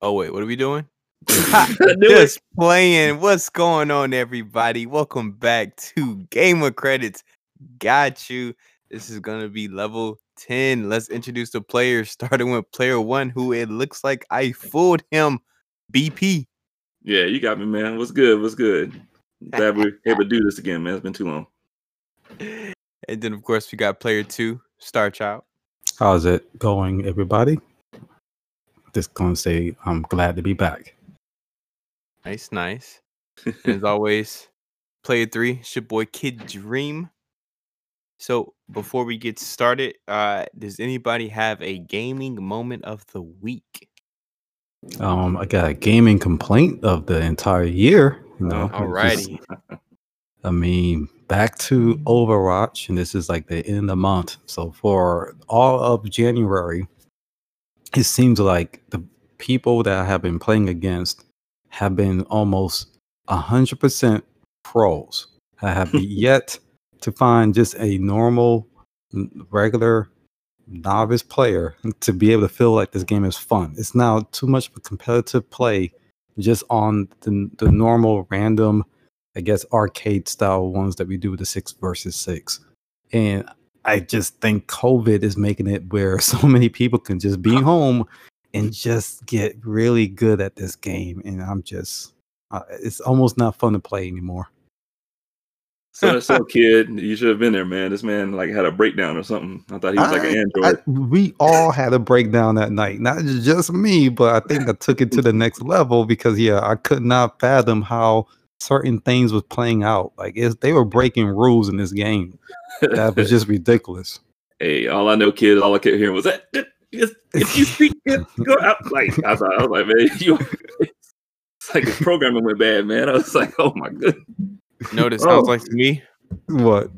Oh wait, what are we doing? Just playing. What's going on, everybody? Welcome back to Gamer Credits. Got you. This is gonna be level 10. Let's introduce the players, starting with player one, who it looks like I fooled him. BP. Yeah, you got me, man. What's good? What's good? Glad we're able to do this again, man. It's been too long. And then, of course, we got player two, Star Child. How's it going, everybody? Just gonna say I'm glad to be back. Nice, nice. As always, player three, it's your boy Kid Dream. So before we get started, uh, does anybody have a gaming moment of the week? Um, I got a gaming complaint of the entire year. You know, Oh, it's just- Alrighty. I mean, back to Overwatch, and this is like the end of the month. So for all of January, it seems like the people that I have been playing against have been almost hundred percent pros. I have yet to find just a normal, regular novice player to be able to feel like this game is fun. It's now too much of a competitive play just on the, the normal random I guess arcade style ones that we do with the six versus six. And I just think COVID is making it where so many people can just be home and just get really good at this game. And I'm just, uh, it's almost not fun to play anymore. So, so kid, you should have been there, man. This man like had a breakdown or something. I thought he was like an android. I- we all had a breakdown that night, not just me, but I think I took it to the next level because yeah, I could not fathom how certain things was playing out. Like it's, they were breaking rules in this game. That was just ridiculous. hey, all I know, kid, all I kept hearing was that. If, if you speak, it, go out. Like I thought, I was like, man, you. It's like the programming went bad, man. I was like, oh my goodness. You know what it sounds Oh. like to me? What?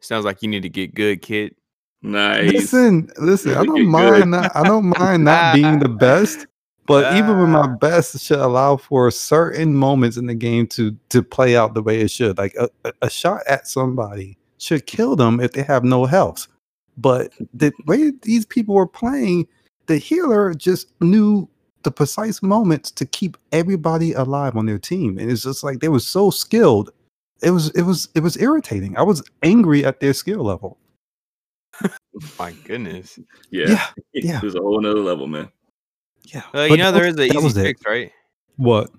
Sounds like you need to get good, kid. Nice. Listen, listen. I don't mind. good. Not, I don't mind not being the best, but even with my Ah. best, should allow for certain moments in the game to to play out the way it should. Like a, a, a shot at somebody should kill them if they have no health. But the way these people were playing, the healer just knew the precise moments to keep everybody alive on their team, and it's just like they were so skilled. It was it was it was irritating. I was angry at their skill level. My goodness. Yeah. yeah. yeah. It was a whole nother level, man. Yeah. Uh, you know that there was- is an that was easy it. fix, right? What?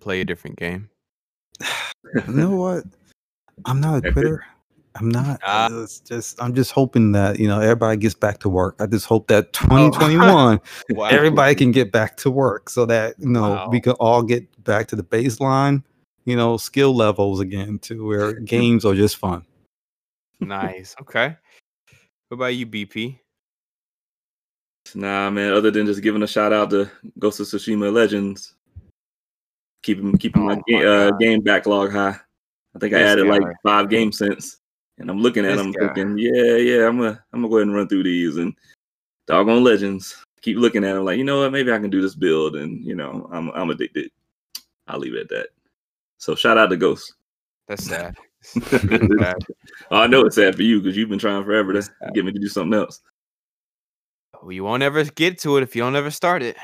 Play a different game. You know what? I'm not a Epic. quitter. I'm not. Ah. It's just I'm just hoping that you know everybody gets back to work. I just hope that Oh. 2021 Wow. everybody can get back to work so that you know Wow. we can all get back to the baseline, you know, skill levels again to where games are just fun. nice. Okay. What about you, BP? Nah, man. Other than just giving a shout out to Ghost of Tsushima Legends, keeping keeping Oh my, my uh, game backlog high. I think I This added like five games since, and I'm looking at This them guy. thinking, yeah, yeah, I'm gonna I'm gonna go ahead and run through these and doggone Legends. Keep looking at them like, you know what, maybe I can do this build, and you know, I'm I'm addicted. I'll leave it at that. So shout out to Ghost. That's sad. Really sad. Oh, I know it's sad for you because you've been trying forever to get me to do something else. Well, you won't ever get to it if you don't ever start it.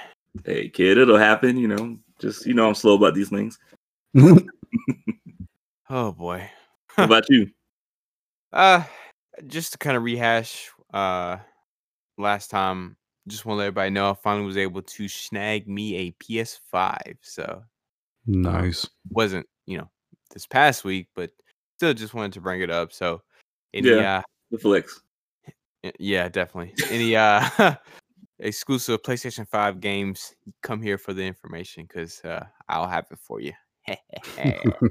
Hey, kid, it'll happen. You know, just you know, I'm slow about these things. Oh boy. What about you? Uh just to kind of rehash uh last time, just want to let everybody know I finally was able to snag me a PS5. So nice. wasn't, you know, this past week, but still just wanted to bring it up. So any uh The flex. Y- yeah, definitely. Any uh exclusive PlayStation 5 games, come here for the information because uh I'll have it for you.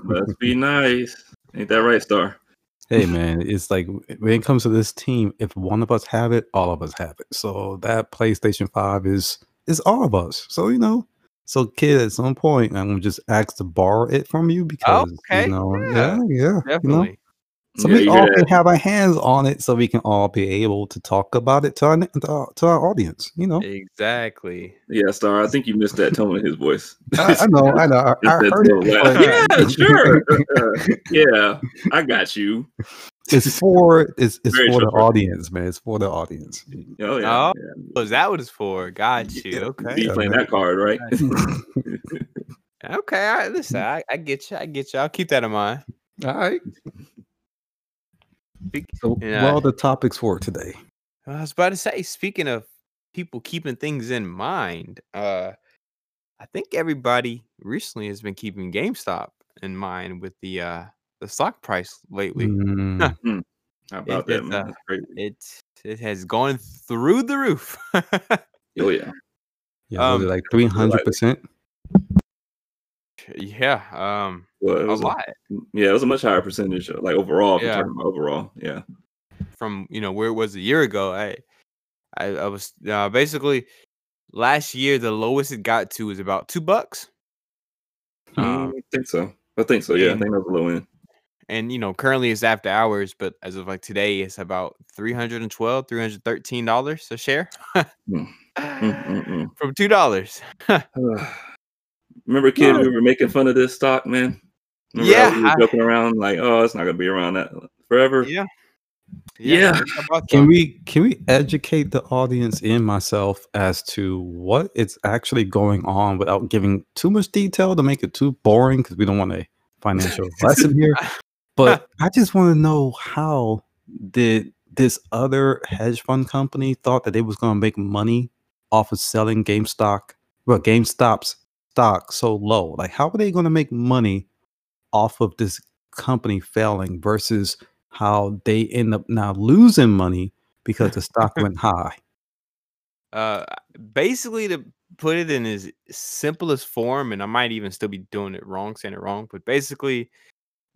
Let's be nice. Ain't that right, Star? hey man, it's like when it comes to this team, if one of us have it, all of us have it. So that PlayStation 5 is is all of us. So you know, so kid, at some point, I'm gonna just ask to borrow it from you because okay, you know, yeah, yeah, yeah, you know. Definitely. So Yeah, we you all hear can have our hands on it, so we can all be able to talk about it to our to our, to our audience. You know, Exactly. Yeah, Star. I think you missed that tone in his voice. I, I know, I know, I, I heard it. laugh. but- Yeah, sure. yeah, I got you. it's for it's it's Very for the short. audience, man. It's for the audience. Oh yeah. Oh, Oh, is that what it's for? Got you. yeah. Okay. Be playing that card, right? Okay. All right. Listen, I, I get you. I get you. I'll keep that in mind. All right. Speak- So, Yeah. what are the topics for today? I was about to say, speaking of people keeping things in mind, uh, I think everybody recently has been keeping GameStop in mind with the uh the stock price lately. Mm, How about It- that, it's, uh, It it has gone through the roof. Oh yeah. yeah, Um, like three hundred percent? yeah, um, Well, it a was lot yeah, it was a much higher percentage, uh, like overall. Yeah. overall, yeah. from you know where it was a year ago. I I, I was uh, basically last year the lowest it got to was about two bucks. Mm, Um, I think so. I think so. Yeah, I think that was a low end. and you know currently it's after hours but as of like today it's about 312 313 dollars a share Mm, mm, mm. from two dollars Remember, kid, No. we were making fun of this stock, man. Remember Yeah, how we were joking around like, oh, it's not gonna be around that forever. yeah Yeah. I thought Can we can we educate the audience and myself as to what is actually going on without giving too much detail to make it too boring because we don't want a financial lesson here. But I just want to know how did this other hedge fund company thought that they was going to make money off of selling GameStop, well, GameStop's stock so low? Like, how are they going to make money off of this company failing versus how they end up now losing money because the stock went high? uh basically to put it in as simplest form and i might even still be doing it wrong saying it wrong but basically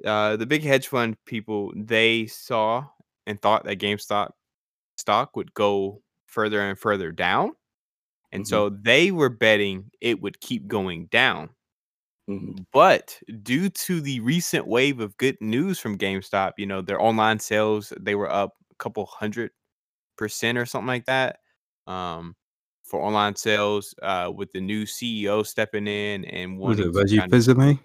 uh the big hedge fund people they saw and thought that gamestop stock would go further and further down and Mhm. so they were betting it would keep going down Mhm. but due to the recent wave of good news from GameStop, you know, their online sales, they were up a couple hundred percent or something like that. Um, for online sales, uh, with the new CEO stepping in and Was wanting it to Reggie kinda- Fils-Aimé?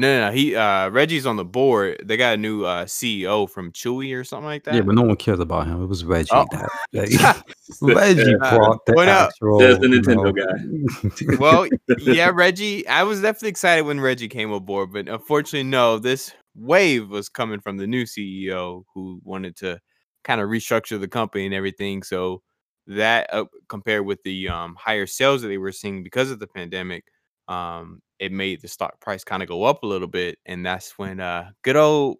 No, no, no, he uh Reggie's on the board. They got a new uh CEO from Chewy or something like that. Yeah, but no one cares about him. It was Reggie. Oh. That, that- Reggie brought the well, no, actual. there's the you Nintendo know- well, yeah, Reggie. I was definitely excited when Reggie came aboard, but unfortunately, no. This wave was coming from the new CEO who wanted to kind of restructure the company and everything. So that uh, compared with the um, higher sales that they were seeing because of the pandemic, um, it made the stock price kind of go up a little bit, and that's when uh, good old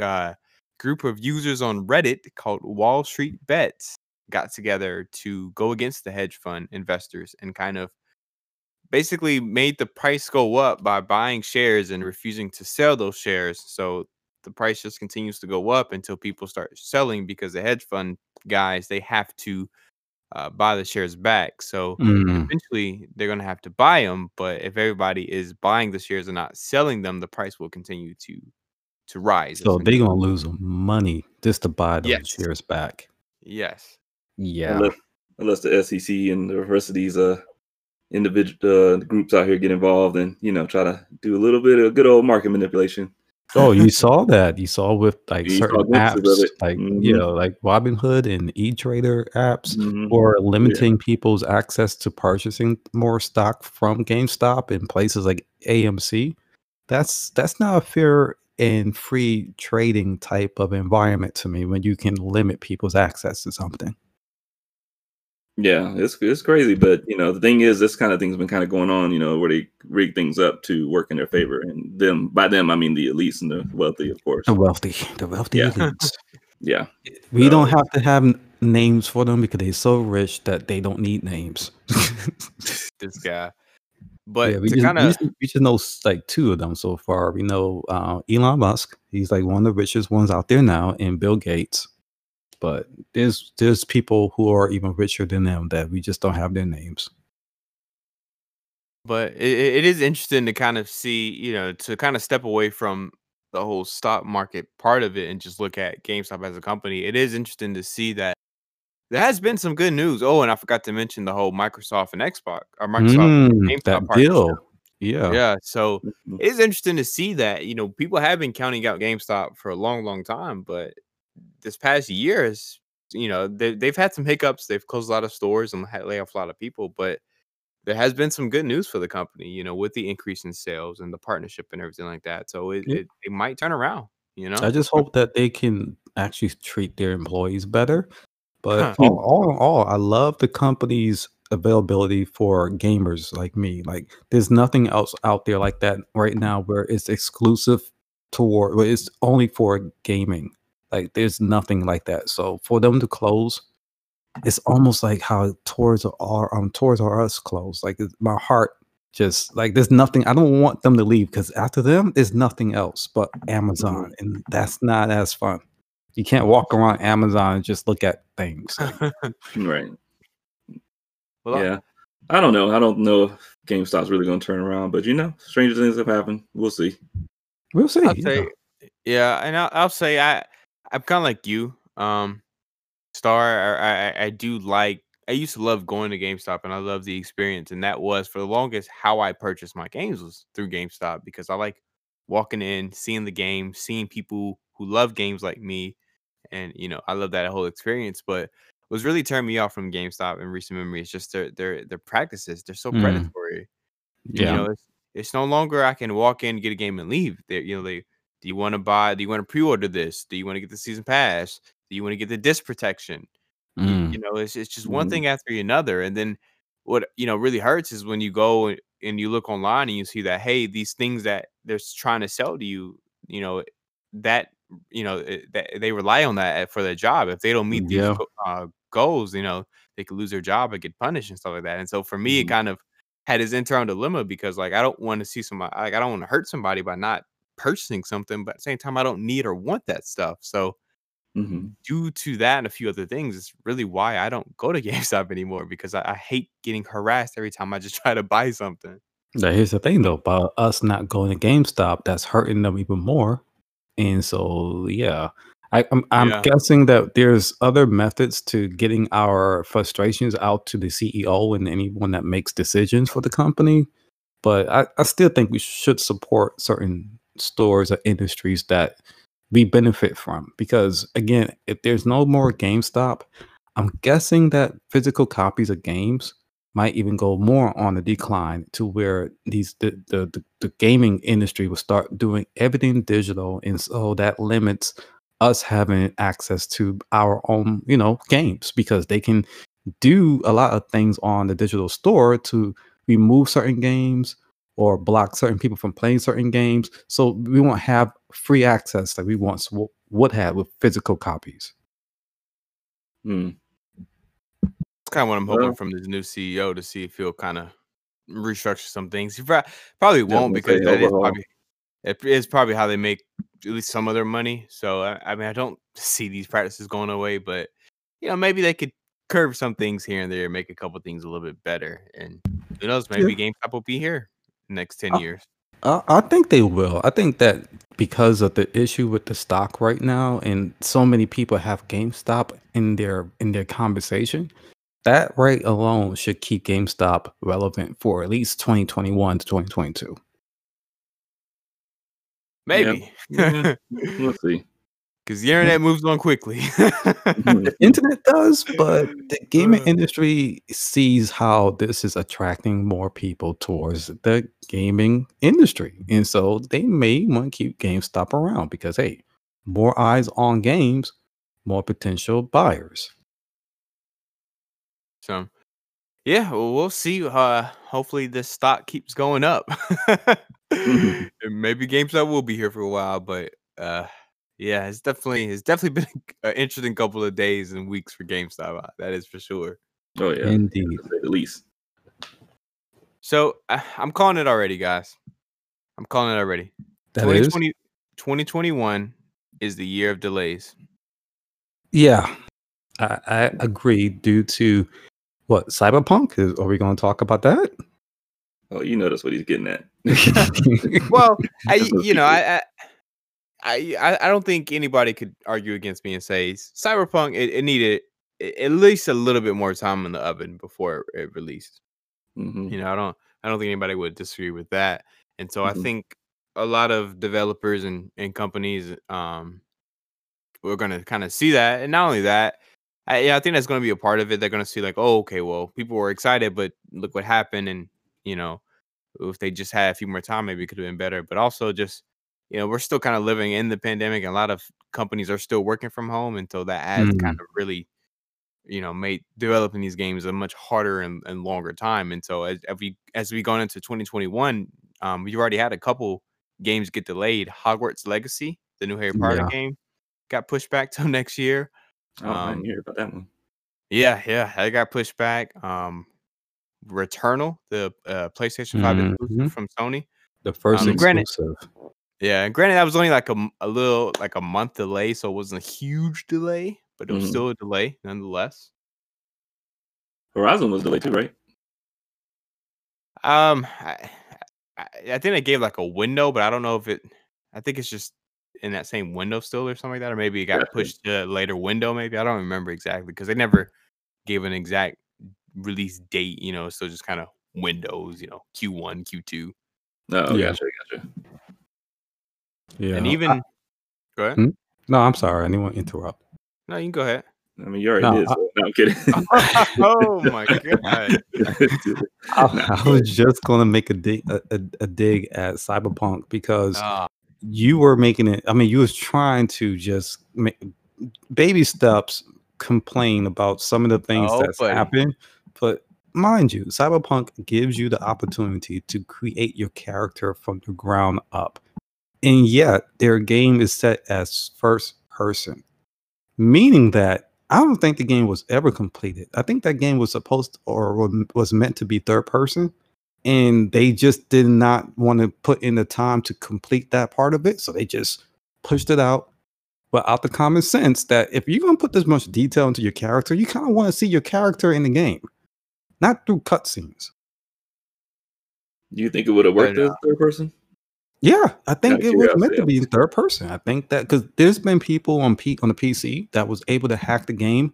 uh, group of users on Reddit called Wall Street Bets got together to go against the hedge fund investors and kind of basically made the price go up by buying shares and refusing to sell those shares. So the price just continues to go up until people start selling because the hedge fund guys they have to uh, buy the shares back. So Mm. eventually they're going to have to buy them. But if everybody is buying the shares and not selling them, the price will continue to to rise. So they're gonna lose money just to buy those Yes. shares back. yes. Yeah. Unless, unless the SEC and the rest of these uh individual uh, groups out here get involved and you know try to do a little bit of good old market manipulation. Oh, you saw that. You saw with like You certain apps, like you Mhm. know, like Robinhood and E-Trader apps, Mhm. or limiting people's access to purchasing more stock from GameStop in places like AMC. That's that's not a fair and free trading type of environment to me when you can limit people's access to something. Yeah, it's it's crazy, but you know the thing is, this kind of thing's been kind of going on. You know, where they rig things up to work in their favor, and them by them I mean the elites and the wealthy, of course. The wealthy, the wealthy Yeah. elites. Yeah, We don't have to have names for them because they're so rich that they don't need names. This guy. But yeah, we to just, kind we, of just, we just know like two of them so far. We know uh, Elon Musk. He's like one of the richest ones out there now, and Bill Gates. But there's there's people who are even richer than them that we just don't have their names. but it, it is interesting to kind of see, you know, to kind of step away from the whole stock market part of it and just look at GameStop as a company. It is interesting to see that there has been some good news. Oh, and I forgot to mention the whole Microsoft and Xbox or Microsoft Mm, GameStop that deal. Yeah. Yeah, so Mhm. it is interesting to see that, you know, people have been counting out GameStop for a long, long time, but this past year is, you know, they, they've had some hiccups. They've closed a lot of stores and had lay off a lot of people, but there has been some good news for the company, you know, with the increase in sales and the partnership and everything like that. So it, Yeah. it, it might turn around, you know? I just hope that they can actually treat their employees better. But Huh. all, all in all, I love the company's availability for gamers like me. Like, there's nothing else out there like that right now where it's exclusive toward, where it's only for gaming. Like, there's nothing like that. So for them to close, it's almost like how Toys are um Toys R Us closed. Like my heart just like there's nothing. I don't want them to leave because after them, there's nothing else but Amazon, and that's not as fun. You can't walk around Amazon and just look at things. Right. well, yeah. I don't know. I don't know if GameStop's really going to turn around, but you know, stranger things have happened. We'll see. we'll see. I'll yeah. say, yeah, and I'll, I'll say I, I'm kind of like you, um, Star. I, I, I do like. I used to love going to GameStop, and I love the experience. And that was for the longest how I purchased my games was through GameStop because I like walking in, seeing the game, seeing people who love games like me, and you know I love that whole experience. But what's really turned me off from GameStop in recent memory is just their their their practices. They're so Mm. predatory. Yeah. You know, it's, it's no longer I can walk in, get a game, and leave. They, you know, they do you want to buy? Do you want to pre-order this? Do you want to get the season pass? Do you want to get the disc protection? Mm. You know, it's it's just one Mhm. thing after another. And then what you know really hurts is when you go and- you look online and you see that hey, these things that they're trying to sell to you, you know, that you know that they rely on that for their job. If they don't meet these Yeah. uh, goals, you know, they could lose their job and get punished and stuff like that. And so for me, it Mhm. kind of had his internal dilemma because like I don't want to see somebody like I don't want to hurt somebody by not purchasing something, but at the same time I don't need or want that stuff. So hmm due to that and a few other things, it's really why I don't go to GameStop anymore because I, I hate getting harassed every time I just try to buy something. Now, here's the thing though about us not going to GameStop, that's hurting them even more. And so, yeah, I, I'm, I'm Yeah. guessing that there's other methods to getting our frustrations out to the CEO and anyone that makes decisions for the company. But I, I still think we should support certain stores or industries that we benefit from. Because again, if there's no more GameStop, I'm guessing that physical copies of games might even go more on the decline to where these the, the the the gaming industry will start doing everything digital and so that limits us having access to our own you know games because they can do a lot of things on the digital store to remove certain games or block certain people from playing certain games. So we won't have free access that we once w- would have with physical copies. Mm. It's kind of what I'm hoping Well- from this new CEO to see if he'll kind of restructure some things. He probably won't because that is probably it is probably how they make at least some of their money. So I, I mean, I don't see these practices going away, but you know, maybe they could curb some things here and there, make a couple things a little bit better, and who knows, maybe GameStop will be here next ten Uh, years. Uh, I think they will. I think that because of the issue with the stock right now, and so many people have GameStop in their in their conversation, that right alone should keep GameStop relevant for at least 2021 to 2022. Maybe Mhm. We'll see. because the internet moves on quickly. Mhm. The internet does, but the gaming Uh. industry sees how this is attracting more people towards the gaming industry, and so they may want to keep GameStop around because hey, more eyes on games, more potential buyers. So, yeah, well, we'll see. Uh, hopefully, this stock keeps going up. Mhm. Maybe GameStop will be here for a while, but uh, yeah, it's definitely it's definitely been an interesting couple of days and weeks for GameStop. uh, That is for sure. Oh yeah, Indeed. at least. So uh, I'm calling it already, guys. I'm calling it already. That is, 2020, 2021 is the year of delays. yeah, I, I agree. Due to what Cyberpunk is, are we going to talk about that? Oh, you notice what he's getting at. Well, I you know secret. I, I I I don't think anybody could argue against me and say Cyberpunk it, it needed at least a little bit more time in the oven before it released. Mhm. You know, I don't I don't think anybody would disagree with that. And so I Mhm. think a lot of developers and, and companies um we're gonna kind of see that. And not only that, I, yeah, I think that's gonna be a part of it. They're gonna see like, oh, okay, well, people were excited, but look what happened, and you know, if they just had a few more time, maybe it could have been better. But also, just you know, we're still kind of living in the pandemic, and a lot of companies are still working from home, and so that adds Mm. kind of really, you know, made developing these games a much harder and, and longer time. And so as, as we as we go into 2021, um, we've already had a couple games get delayed. Hogwarts Legacy, the new Harry Potter Yeah. game, got pushed back till next year. Oh, I Um, didn't hear about that one. Yeah, yeah, that got pushed back. Um, Returnal, the uh, PlayStation 5 exclusive Mhm. from Sony. The first Um, granted- exclusive. Yeah, and granted, that was only like a, a little like a month delay, so it wasn't a huge delay, but it was Mhm. still a delay nonetheless. Horizon was delayed too, right? Um, I, I, I think they gave like a window, but I don't know if it. I think it's just in that same window still or something like that, or maybe it got Gotcha. pushed to a later window. Maybe I don't remember exactly because they never gave an exact release date. You know, so just kind of windows. You know, Q one, Q two, No, Yeah. gotcha, gotcha. Yeah. and I- even. go ahead. Hmm? no, I'm sorry. I didn't want to interrupt. No, you can go ahead. I mean, you already No, did. I- So, no, I'm kidding. oh my god! I, I was just going to make a dig, a, a, a dig at Cyberpunk because Ah, you were making it. I mean, you was trying to just make baby steps, complain about some of the things Oh, that's buddy. happened, but mind you, Cyberpunk gives you the opportunity to create your character from the ground up, and yet their game is set as first person, meaning that. I don't think the game was ever completed. I think that game was supposed or was meant to be third person, and they just did not want to put in the time to complete that part of it. So they just pushed it out without the common sense that if you're going to put this much detail into your character, you kind of want to see your character in the game, not through cutscenes. Do you think it would have worked But, as third person? Yeah, I think it was meant to be in third person. I think that because there's been people on P on the PC that was able to hack the game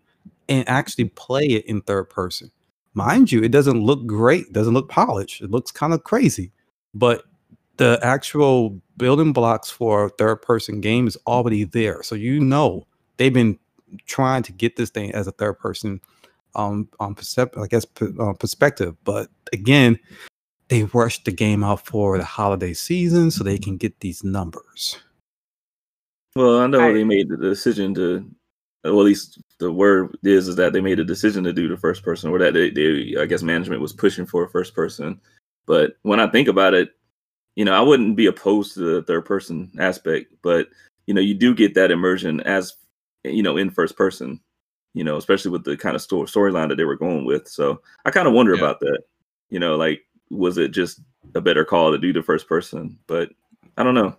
and actually play it in third person. Mind you, it doesn't look great, it doesn't look polished. It looks kind of crazy, but the actual building blocks for a third person game is already there. So you know they've been trying to get this thing as a third person um on percep- I guess uh, perspective. But again, they rushed the game out for the holiday season so they can get these numbers. Well, I know I- they made the decision to, well, at least the word is is that they made a decision to do the first person, or that they, they I guess management was pushing for a first person. But when I think about it, you know, I wouldn't be opposed to the third person aspect, but you know, you do get that immersion as you know in first person, you know, especially with the kind of story storyline that they were going with. So I kind of wonder Yeah. about that. You know, like was it just a better call to do the first person? But I don't know.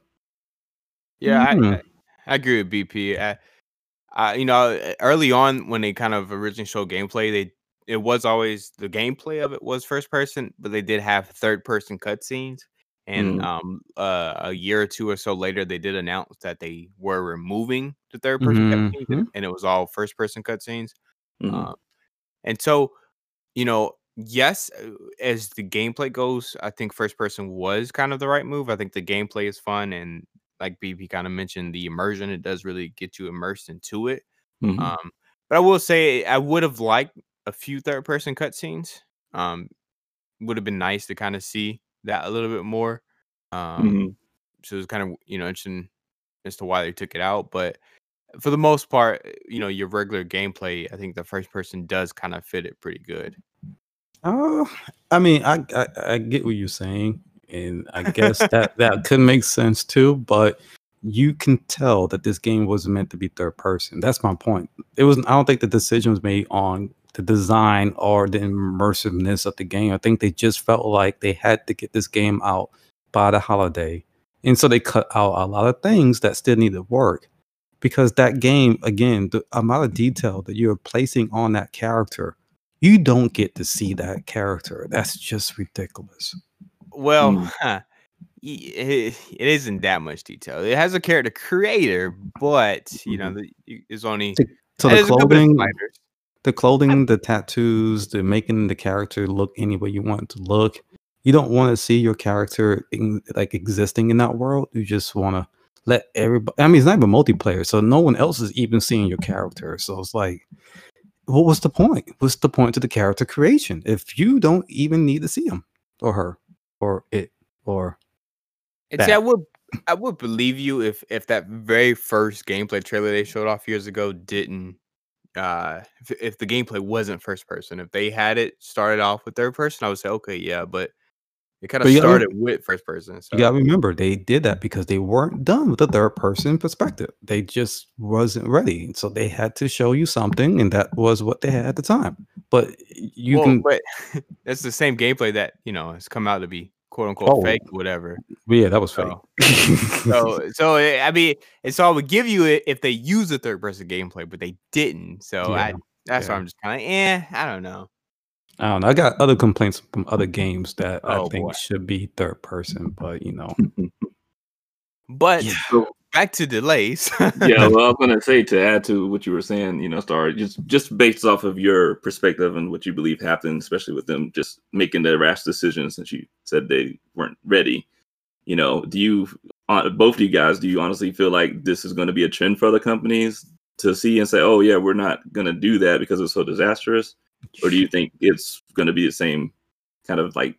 Yeah, I, Mm. I, I agree with BP. I, I, you know, uh, early on when they kind of originally showed gameplay, they it was always the gameplay of it was first person, but they did have third person cutscenes. And Mhm. um, uh, a year or two or so later, they did announce that they were removing the third person cutscenes, and, and it was all first person cutscenes. Mhm. Um, and so, you know, yes, uh, as the gameplay goes, I think first person was kind of the right move. I think the gameplay is fun, and like BP kind of mentioned, the immersion it does really get you immersed into it. Mhm. Um, but I will say I would have liked a few third person cutscenes. Um, would have been nice to kind of see that a little bit more. Um, Mhm. so it was kind of you know interesting as to why they took it out, but for the most part, you know, your regular gameplay, I think the first person does kind of fit it pretty good. Oh, I mean, I, I I get what you're saying, and I guess that that could make sense too. But you can tell that this game wasn't meant to be third person. That's my point. It was. I don't think the decision was made on the design or the immersiveness of the game. I think they just felt like they had to get this game out by the holiday, and so they cut out a lot of things that still needed work. Because that game, again, the amount of detail that you're placing on that character you don't get to see that character. That's just ridiculous. Well, Mm. huh, it, it isn't that much detail. It has a character creator, but you know, Mhm. the, it's only So the there's a good bit of clothing, the clothing, the tattoos, the making the character look any way you want it to look, you don't want to see your character in, like existing in that world. You just want to let everybody. I mean, it's not even multiplayer, so no one else is even seeing your character. So it's like, what was the point? What's the point to the character creation if you don't even need to see him or her or it or And see, I would I would believe you if if that very first gameplay trailer they showed off years ago didn't uh if, if the gameplay wasn't first person. If they had it started off with third person, I would say okay, yeah, but it kind of you gotta- started with first person. So You gotta remember they did that because they weren't done with the third person perspective. They just wasn't ready. So they had to show you something, and that was what they had at the time. But you Well, can but that's the same gameplay that you know has come out to be quote unquote Oh. fake, whatever. yeah, that was fake. So- So, so eh, I mean, and so I would give you it if they use the third person gameplay, but they didn't. So I, Yeah, that's why. I'm just kind of, eh, I don't know. I don't know. I got other complaints from other games that Oh, I think boy. should be third person, but you know, But Yeah. So, back to delays. yeah, well, I was gonna say to add to what you were saying, you know, Star, just just based off of your perspective and what you believe happened, especially with them just making the rash decisions since you said they weren't ready. You know, do you uh, both of you guys do you honestly feel like this is going to be a trend for other companies to see and say, oh yeah, we're not going to do that because it's so disastrous, or do you think it's going to be the same kind of like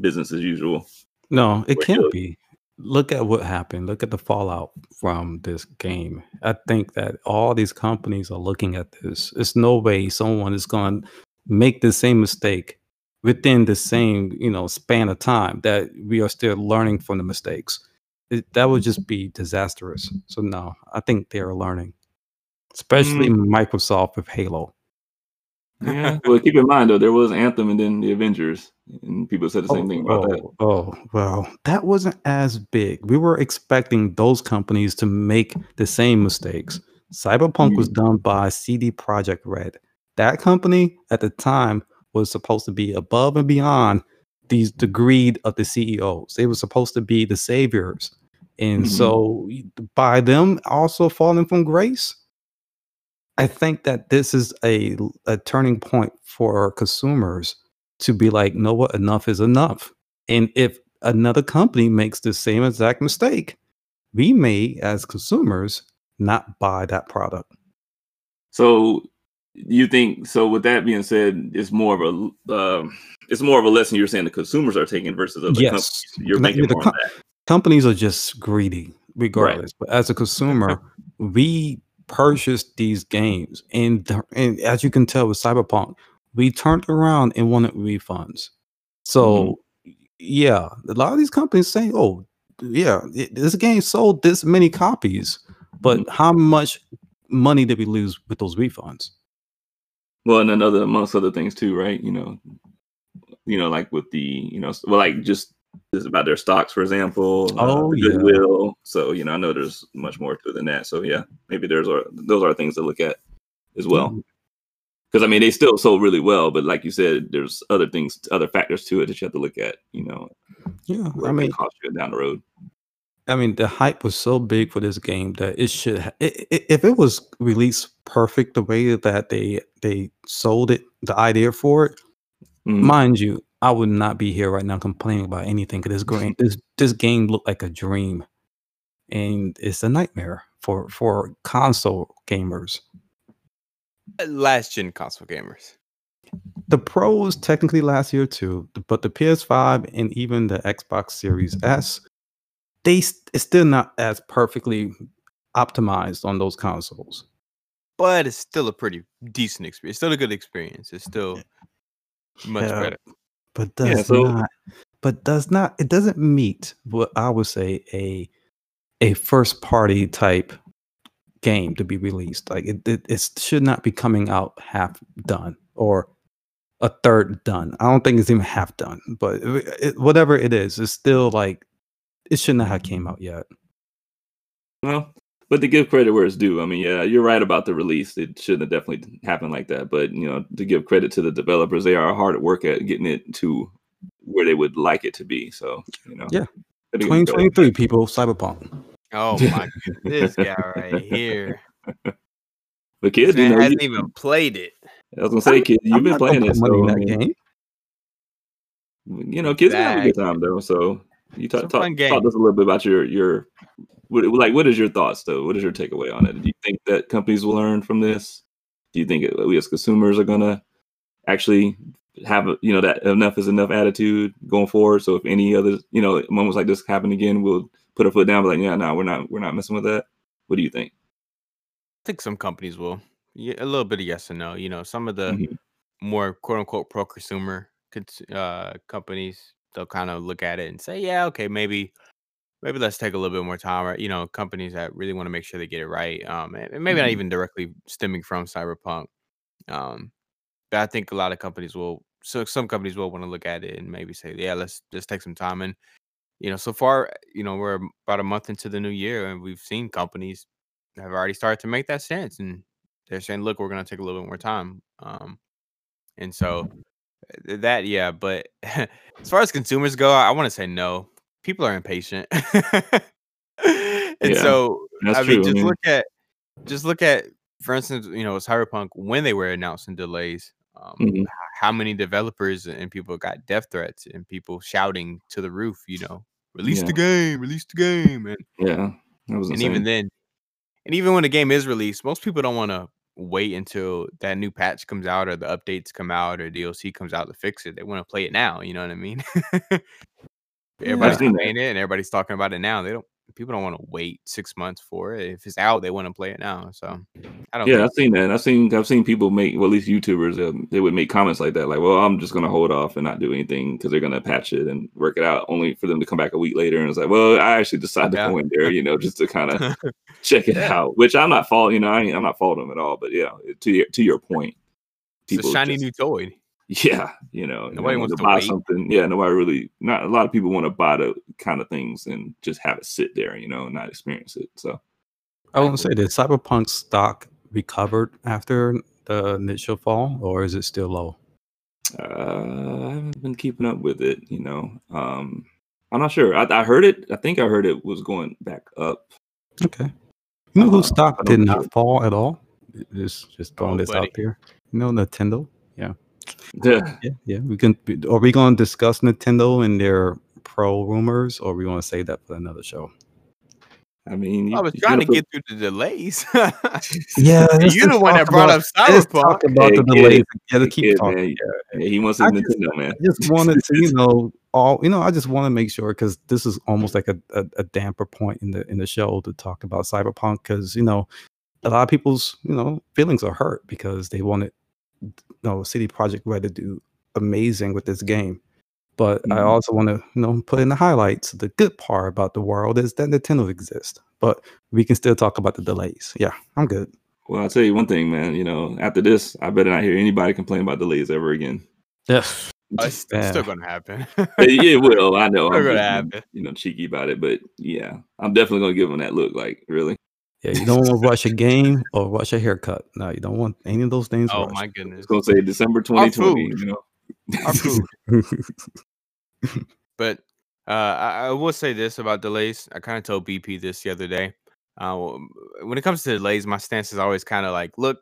business as usual? no, it can't look. be. Look at what happened. Look at the fallout from this game. I think that all these companies are looking at this. It's no way someone is going to make the same mistake within the same, you know, span of time that we are still learning from the mistakes. It, that would just be disastrous. So no, I think they are learning, especially hmm. Microsoft with Halo. Yeah. well, keep in mind though, there was Anthem and then the Avengers, and people said the same thing about that. oh, oh, well, that wasn't as big. We were expecting those companies to make the same mistakes. Cyberpunk was done by CD Projekt Red. That company at the time was supposed to be above and beyond these the greed of the CEOs. They were supposed to be the saviors. And Mhm. so by them also falling from grace, I think that this is a a turning point for our consumers to be like, know what, enough is enough. And if another company makes the same exact mistake, we may, as consumers, not buy that product. So you think so? With that being said, it's more of a um it's more of a lesson you're saying the consumers are taking versus other Yes. companies. You're making the more co- on that. Companies are just greedy, regardless. But as a consumer, we purchase these games, and, the, and as you can tell with Cyberpunk, we turned around and wanted refunds. So, mm-hmm. yeah, a lot of these companies saying, "Oh, yeah, this game sold this many copies, but mm-hmm. how much money did we lose with those refunds?" Well, and another amongst other things too, right? You know, you know, like with the you know, well, like just about their stocks, for example. uh, Oh, the yeah. goodwill. So you know, I know there's much more to it than that. So yeah, maybe there's are those are things to look at as well. Mm-hmm. Because I mean, they still sold really well, but like you said, there's other things, other factors to it that you have to look at. You know, Yeah, I mean, cost you down the road. I mean, the hype was so big for this game that it should. Ha- if it was released perfect the way that they they sold it, the idea for it, Mhm. mind you, I would not be here right now complaining about anything. Because this mm. game, this this game looked like a dream, and it's a nightmare for for console gamers. Uh, last gen console gamers. The pros technically last year too, but the PS5 and even the Xbox Series S, they it's still not as perfectly optimized on those consoles. But it's still a pretty decent experience. It's Still a good experience. It's still much Yeah. better. But Yeah, does so- not but does not it doesn't meet what I would say a a first party type game to be released. Like it, it it should not be coming out half done or a third done. I don't think it's even half done, but it, it- whatever it is, it's still like it should not have came out yet. Well, but to give credit where it's due, I mean, yeah, you're right about the release. It shouldn't have definitely happened like that. But you know, to give credit to the developers, they are hard at work at getting it to where they would like it to be. So you know, Yeah. gotta give them credit. 2023 people, Cyberpunk. Oh my goodness, this guy right here. But This you know, hasn't even played it. I was gonna say, kid, you've I'm been playing put it. So, that game. you know, kids can have a good time though. So you a talk talk, talk to us a little bit about your your what, like what is your thoughts though? What is your takeaway on it? Do you think that companies will learn from this? Do you think we as consumers are gonna actually have a, you know that enough is enough attitude going forward? So if any other you know moments like this happen again, we'll put our foot down, be like, yeah, no, we're not we're not messing with that. What do you think? I think some companies will. Yeah, a little bit of yes and no. You know, some of the Mhm. more quote unquote pro consumer uh, companies, they'll kind of look at it and say, yeah, okay, maybe maybe let's take a little bit more time. Or you know, companies that really want to make sure they get it right. Um, and, and maybe not Mhm. even directly stemming from cyberpunk. Um, but I think a lot of companies will. So some companies will want to look at it and maybe say, yeah, let's just take some time. And you know, so far, you know, we're about a month into the new year, and we've seen companies have already started to make that stance, and they're saying, look, we're going to take a little bit more time. Um, and so uh, that, yeah, but as far as consumers go, I want to say no. People are impatient, and Yeah, so I true. mean, I just mean, look at just look at, for instance, you know, Cyberpunk when they were announcing delays. Um, mhm. how many developers and people got death threats and people shouting to the roof, you know, release yeah, the game, release the game, and yeah, that was and even then, and even when the game is released, most people don't want to wait until that new patch comes out or the updates come out or DLC comes out to fix it. They want to play it now. You know what I mean? I've Yeah. everybody's playing it and everybody's talking about it now. They don't. People don't want to wait six months for it. If it's out, they want to play it now. So I don't Yeah, I've seen that. I've seen I've seen people make well, at least YouTubers. Um, they would make comments like that, like, "Well, I'm just gonna hold off and not do anything because they're gonna patch it and work it out." Only for them to come back a week later and it's like, "Well, I actually decided Yeah. to go in there, you know, just to kind of check it Yeah. out." Which I'm not fault, you know, I, I'm not faulting them at all. But yeah, to your to your point, it's a shiny just new toy. Yeah, you know, Nobody want wants to to buy wait. something. Yeah, nobody really. Not a lot of people want to buy the kind of things and just have it sit there, you know, and not experience it. So I want to say, did Cyberpunk stock recovered after the initial fall, or is it still low? Uh, I haven't been keeping up with it. You know, um, I'm not sure. I, I heard it. I think I heard it was going back up. Okay. You know Uh, whose stock did don't not know. fall at all? Just just throwing Oh, this buddy. out there. You know Nintendo. Yeah, Yeah, yeah. We can. Are we going to discuss Nintendo and their pro rumors, or are we going to save that for another show? I mean, you, I was trying to gotta get through the delays. Yeah, let's you the just one that brought about- up Let's Cyberpunk. talk about Hey, the kid, delays. Yeah, to keep kid, talking. man. Yeah, Yeah, he wants I his just- Nintendo, man. I just wanted to, you know, all you know. I just want to make sure because this is almost like a, a, a damper point in the in the show to talk about cyberpunk because you know a lot of people's you know feelings are hurt because they wanted you know CD Projekt Red to do amazing with this game, but I Mhm. also want to you know put in the highlights. The good part about the world is that Nintendo exists, but we can still talk about the delays. Yeah, I'm good. Well, I'll tell you one thing, man. You know, after this, I better not hear anybody complain about delays ever again. Yeah, Oh, it's Yeah. still gonna happen. it, it will. I know. Still I'm gonna just, happen. you know, cheeky about it, but yeah, I'm definitely gonna give them that look. Like, really? Yeah. You don't want to watch a game or watch a haircut. No, you don't want any of those things. oh rushed. my goodness. It's gonna say December 2020. food. You know, Our food. But uh, I, I will say this about delays. I kind of told BP this the other day. Uh, when it comes to delays, my stance is always kind of like, look,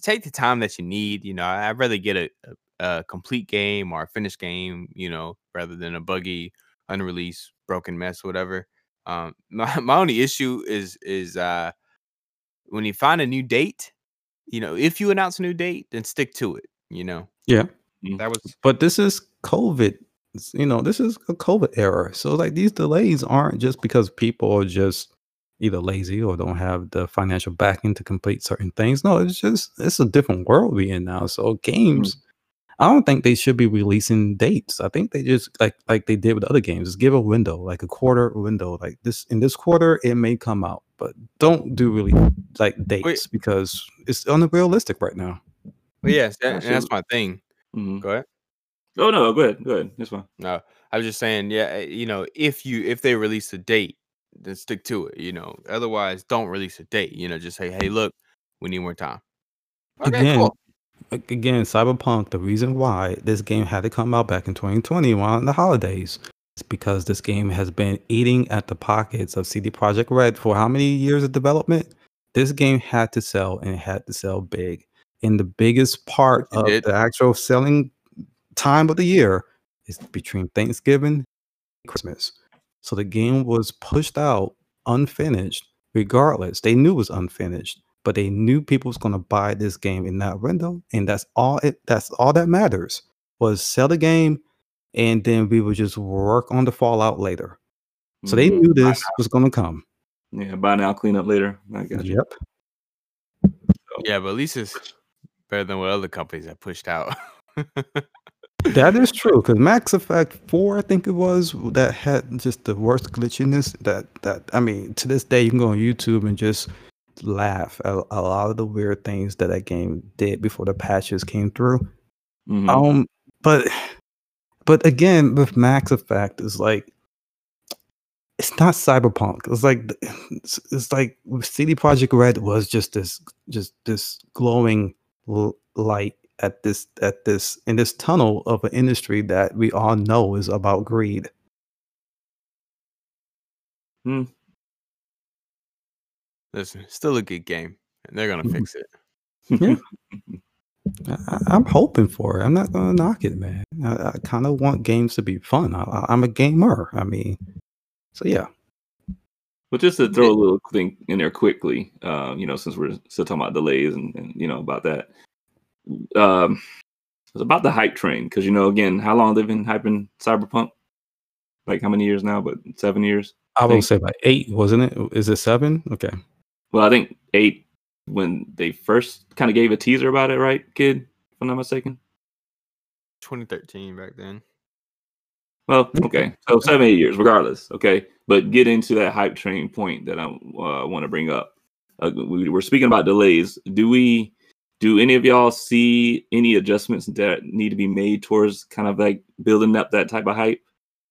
take the time that you need. You know, I- I'd rather get a, a, a complete game or a finished game, you know, rather than a buggy, unreleased, broken mess, whatever. Um, my, my only issue is is uh, when you find a new date. You know, if you announce a new date, then stick to it. You know, yeah. that was But this is COVID. You know, this is a COVID era. So like these delays aren't just because people are just either lazy or don't have the financial backing to complete certain things. No, it's just it's a different world we in now. So games, I don't think they should be releasing dates. I think they just like like they did with other games, just give a window, like a quarter window. Like this in this quarter, it may come out, but don't do really like dates because it's unrealistic right now. But yes, that, and that's my thing. Mhm. Go ahead. Oh no, go ahead, go ahead. That's fine. No, I was just saying, yeah, eh, you know, if you if they release a date, then stick to it. You know, otherwise, don't release a date. You know, just say, hey, look, we need more time. Okay, Again, cool. Ag- Again, Cyberpunk, the reason why this game had to come out back in 2020 around the holidays is because this game has been eating at the pockets of CD Projekt Red for how many years of development? This game had to sell and it had to sell big. And the biggest part It of did. the actual selling time of the year is between Thanksgiving and Christmas. So the game was pushed out unfinished regardless. They knew it was unfinished, but they knew people was going to buy this game in that window and that's all it that's all that matters was sell the game and then we would just work on the fallout later. So they Mhm. knew this was going to come. Yeah, buy now, clean up later. I got you. Yep. Yeah, but at least it's better than what other companies have pushed out. That is true because Mass Effect Four, I think it was, that had just the worst glitchiness. That that I mean, to this day, you can go on YouTube and just laugh at a lot of the weird things that that game did before the patches came through. Mhm. Um, but but again, with Mass Effect, it's like it's not cyberpunk. It's like it's, it's like CD Projekt Red was just this just this glowing l- light at this at this in this tunnel of an industry that we all know is about greed. Listen, still a good game, and they're gonna Mhm. fix it. Yeah. I, I- I'm hoping for it. I'm not gonna knock it, man. I, I kind of want games to be fun. I, I- I'm a gamer. I mean, so yeah. But just to throw a little thing in there quickly, uh, you know, since we're still talking about delays and, and you know about that, um, it's about the hype train because you know, again, how long they've been hyping Cyberpunk? Like how many years now? But seven years. I will Thank- say like eight, wasn't it? Is it seven? Okay. Well, I think eight when they first kind of gave a teaser about it, right, kid? If I'm not mistaken. 2013 back then. Well, okay. So seven, eight years, regardless. Okay, but get into that hype train point that I uh, want to bring up. Uh, we, we're speaking about delays. Do we? Do any of y'all see any adjustments that need to be made towards kind of like building up that type of hype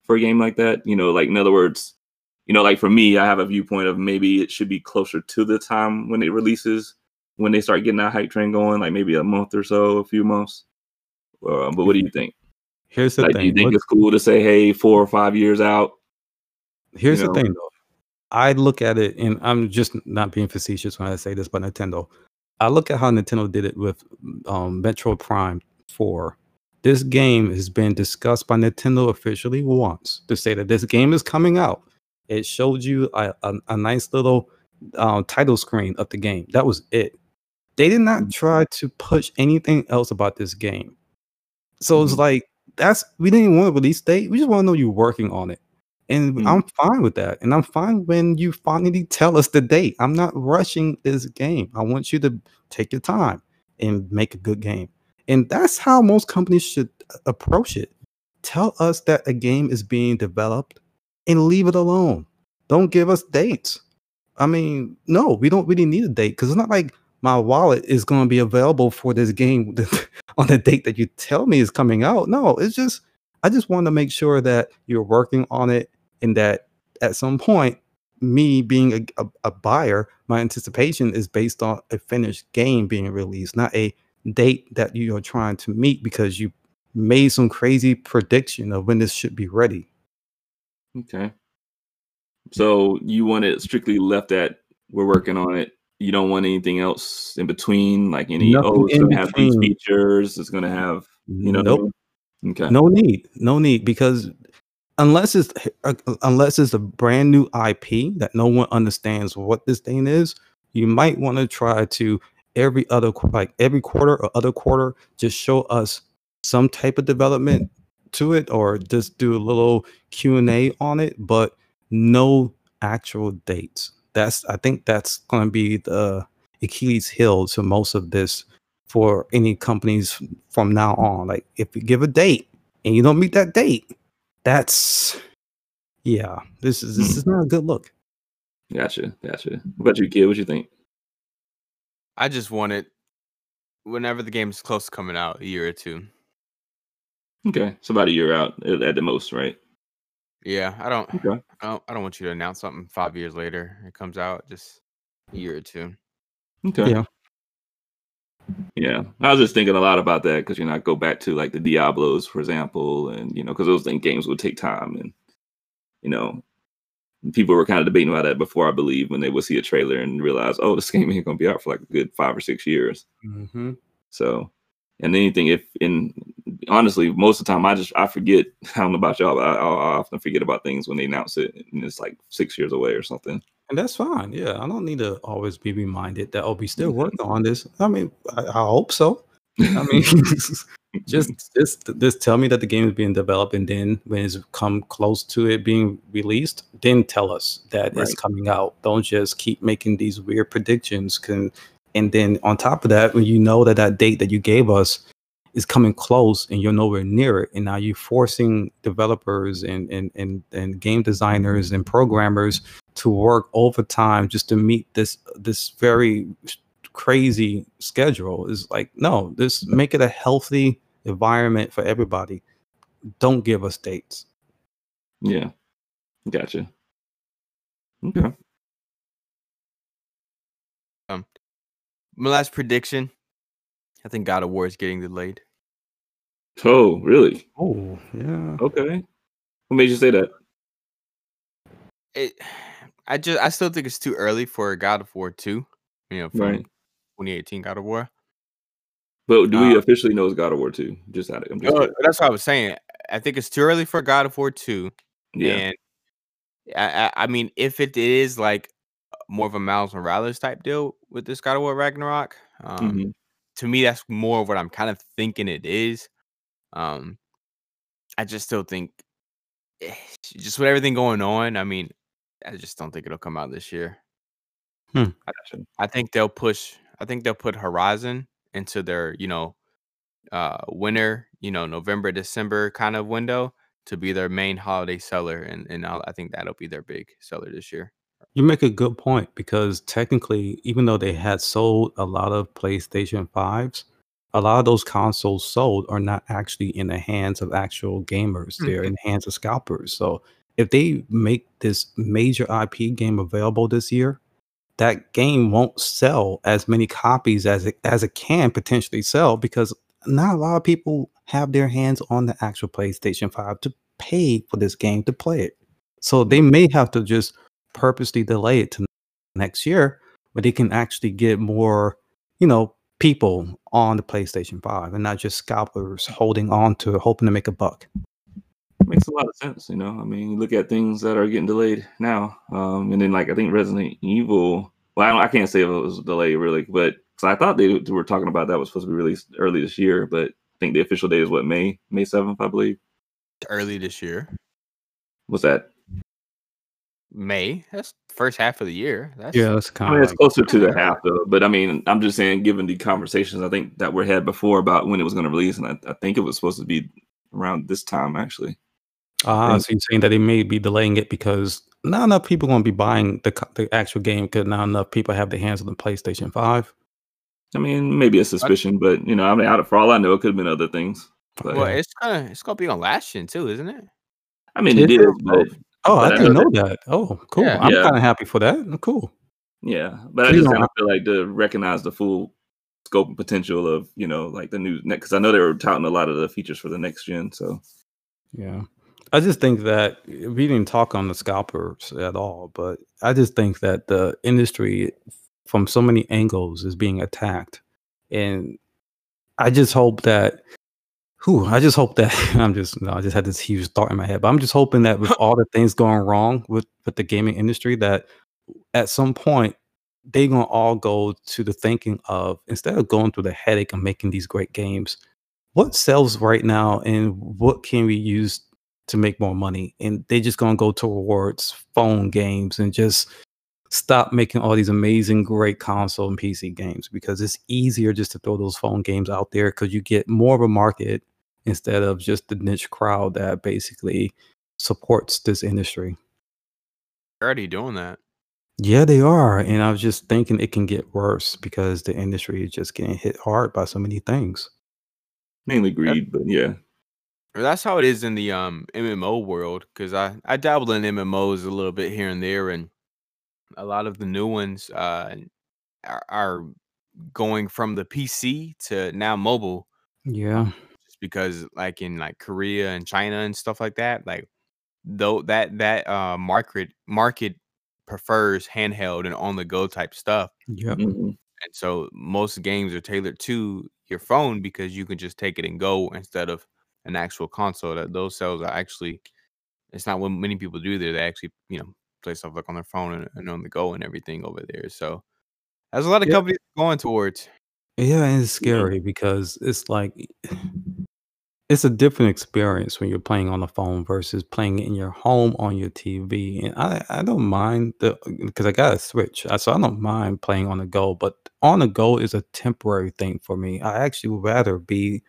for a game like that? You know, like in other words, you know, like for me, I have a viewpoint of maybe it should be closer to the time when it releases, when they start getting that hype train going, like maybe a month or so, a few months. Uh, but what do you think? Here's the Like, do you think it's cool to say, hey, four or five years out? Here's you the thing though. I look at it and I'm just not being facetious when I say this, but Nintendo. I look at how Nintendo did it with um, Metroid Prime 4. This game has been discussed by Nintendo officially once to say that this game is coming out. It showed you a, a, a nice little uh, title screen of the game. That was it. They did not try to push anything else about this game. So it's Mhm. like that's we didn't want a release date. We just want to know you're working on it. And Mhm. I'm fine with that. And I'm fine when you finally tell us the date. I'm not rushing this game. I want you to take your time and make a good game. And that's how most companies should uh, approach it. Tell us that a game is being developed and leave it alone. Don't give us dates. I mean, no, we don't really need a date because it's not like my wallet is going to be available for this game on the date that you tell me is coming out. No, it's just I just want to make sure that you're working on it and that at some point, me being a, a, a buyer, my anticipation is based on a finished game being released, not a date that you are trying to meet because you made some crazy prediction of when this should be ready. Okay. So you want it strictly left at we're working on it. You don't want anything else in between, like any Nothing oh, it's gonna have these features, it's gonna have you know nope. Okay. No need, no need, because unless it's uh, unless it's a brand new IP that no one understands what this thing is, you might want to try to every other like every quarter or other quarter just show us some type of development to it, or just do a little Q and A on it, but no actual dates. That's I think that's going to be the Achilles heel to most of this for any companies from now on. Like if you give a date and you don't meet that date, that's yeah, this is this hmm. is not a good look. Gotcha, gotcha. What about you, kid? What you think? I just want it whenever the game's close to coming out, a year or two. Okay, it's about a year out at at the most, right? Yeah, I don't, Okay. I don't, I don't want you to announce something five years later. It comes out just a year or two. Okay. Yeah. Yeah, I was just thinking a lot about that because you know I go back to like the Diablos, for example, and you know because those thing games would take time, and you know people were kind of debating about that before I believe when they would see a trailer and realize, oh, this game ain't gonna be out for like a good five or six years. Mm-hmm. So, and anything if in honestly, most of the time, I just I forget. I don't know about y'all, but I, I often forget about things when they announce it, and it's like six years away or something. And that's fine. Yeah, I don't need to always be reminded that oh, we still mm-hmm. working on this. I mean, I, I hope so. I mean, just just just tell me that the game is being developed, and then when it's come close to it being released, then tell us that it's coming out. Don't just keep making these weird predictions. Can and then on top of that, when you know that that date that you gave us is coming close and you're nowhere near it, and now you're forcing developers and and and, and game designers and programmers to work overtime just to meet this this very crazy schedule is like no this make it a healthy environment for everybody don't give us dates Yeah, gotcha. Okay. My last prediction. I think God of War is getting delayed. Oh, really? oh yeah Okay. What made you say that? It, I just, I still think it's too early for God of War two. You know, from Right. 2018 God of War. But do we Uh, officially know it's God of War 2? Just out of I'm just Uh, that's what I was saying. I think it's too early for God of War two. yeah. And I, I, I mean, if it is like more of a Miles Morales type deal with this God of War Ragnarok, um, Mhm. to me, that's more of what I'm kind of thinking it is. Um, I just still think, eh, just with everything going on, I mean, I just don't think it'll come out this year. Gotcha. I think they'll push. I think they'll put Horizon into their, you know, uh, winter, you know, November, December kind of window to be their main holiday seller, and and I'll, I think that'll be their big seller this year. You make a good point because technically even though they had sold a lot of playstation 5s a lot of those consoles sold are not actually in the hands of actual gamers. They're mm-hmm. in the hands of scalpers. So if they make this major ip game available this year that game won't sell as many copies as it as it can potentially sell because not a lot of people have their hands on the actual PlayStation 5 to pay for this game to play it. So they may have to just purposely delay it to next year but they can actually get more, you know, people on the PlayStation 5 and not just scalpers holding on to hoping to make a buck. Makes a lot of sense, you know. I mean, you look at things that are getting delayed now, um, and then like I think Resident Evil. Well, I, don't, I can't say if it was delayed really, but because I thought they were talking about that was supposed to be released early this year, but I think the official date is what May May seventh, I believe. Early this year, What's that? May. That's first half of the year. That's Yeah, that's I mean, of it's like, closer to the half though. But I mean, I'm just saying, given the conversations I think that we had before about when it was going to release, and I, I think it was supposed to be around this time actually. ah, and- so you're saying that they may be delaying it because not enough people going to be buying the the actual game because not enough people have their hands on the PlayStation 5. I mean, maybe a suspicion, but you know, I mean, out of, for all I know, it could have been other things. But, well, it's gonna it's gonna be on last gen too, isn't it? I mean, it Is is, it? but Oh, I But I didn't know know that. Oh, cool. Yeah. I'm Yeah. kind of happy for that. Oh, Cool. yeah, but I just kind of feel like to recognize the full scope and potential of you know like the new because I know they were touting a lot of the features for the next gen. So Yeah. I just think that eh, we didn't talk on the scalpers at all, but I just think that the industry from so many angles is being attacked. And I just hope that whew, I just hope that I'm just no, I just had this huge thought in my head. But I'm just hoping that with all the things going wrong with, with the gaming industry, that at some point they're gonna all go to the thinking of instead of going through the headache of making these great games, what sells right now and what can we use to make more money and they're just gonna go towards phone games and just stop making all these amazing great console and pc games because it's easier just to throw those phone games out there because you get more of a market instead of just the niche crowd that basically supports this industry. They're already doing that. yeah they are and i was just thinking it can get worse because the industry is just getting hit hard by so many things. Mainly greed, but yeah, That's how it is in the um MMO world because I I dabble in MMOs a little bit here and there, and a lot of the new ones uh are, are going from the PC to now mobile, yeah. just because like in like Korea and China and stuff like that, like though that that uh market market prefers handheld and on the go type stuff, yep Mhm. and so most games are tailored to your phone because you can just take it and go instead of an actual console. That those sales are actually it's not what many people do there. They actually you know play stuff like on their phone and, and on the go and everything over there. So there's a lot of Yeah. companies going towards. Yeah, and it's scary because it's like it's a different experience when you're playing on the phone versus playing in your home on your TV. And I, I don't mind the because I got a Switch, uh, so I don't mind playing on the go. But on the go is a temporary thing for me. I actually would rather be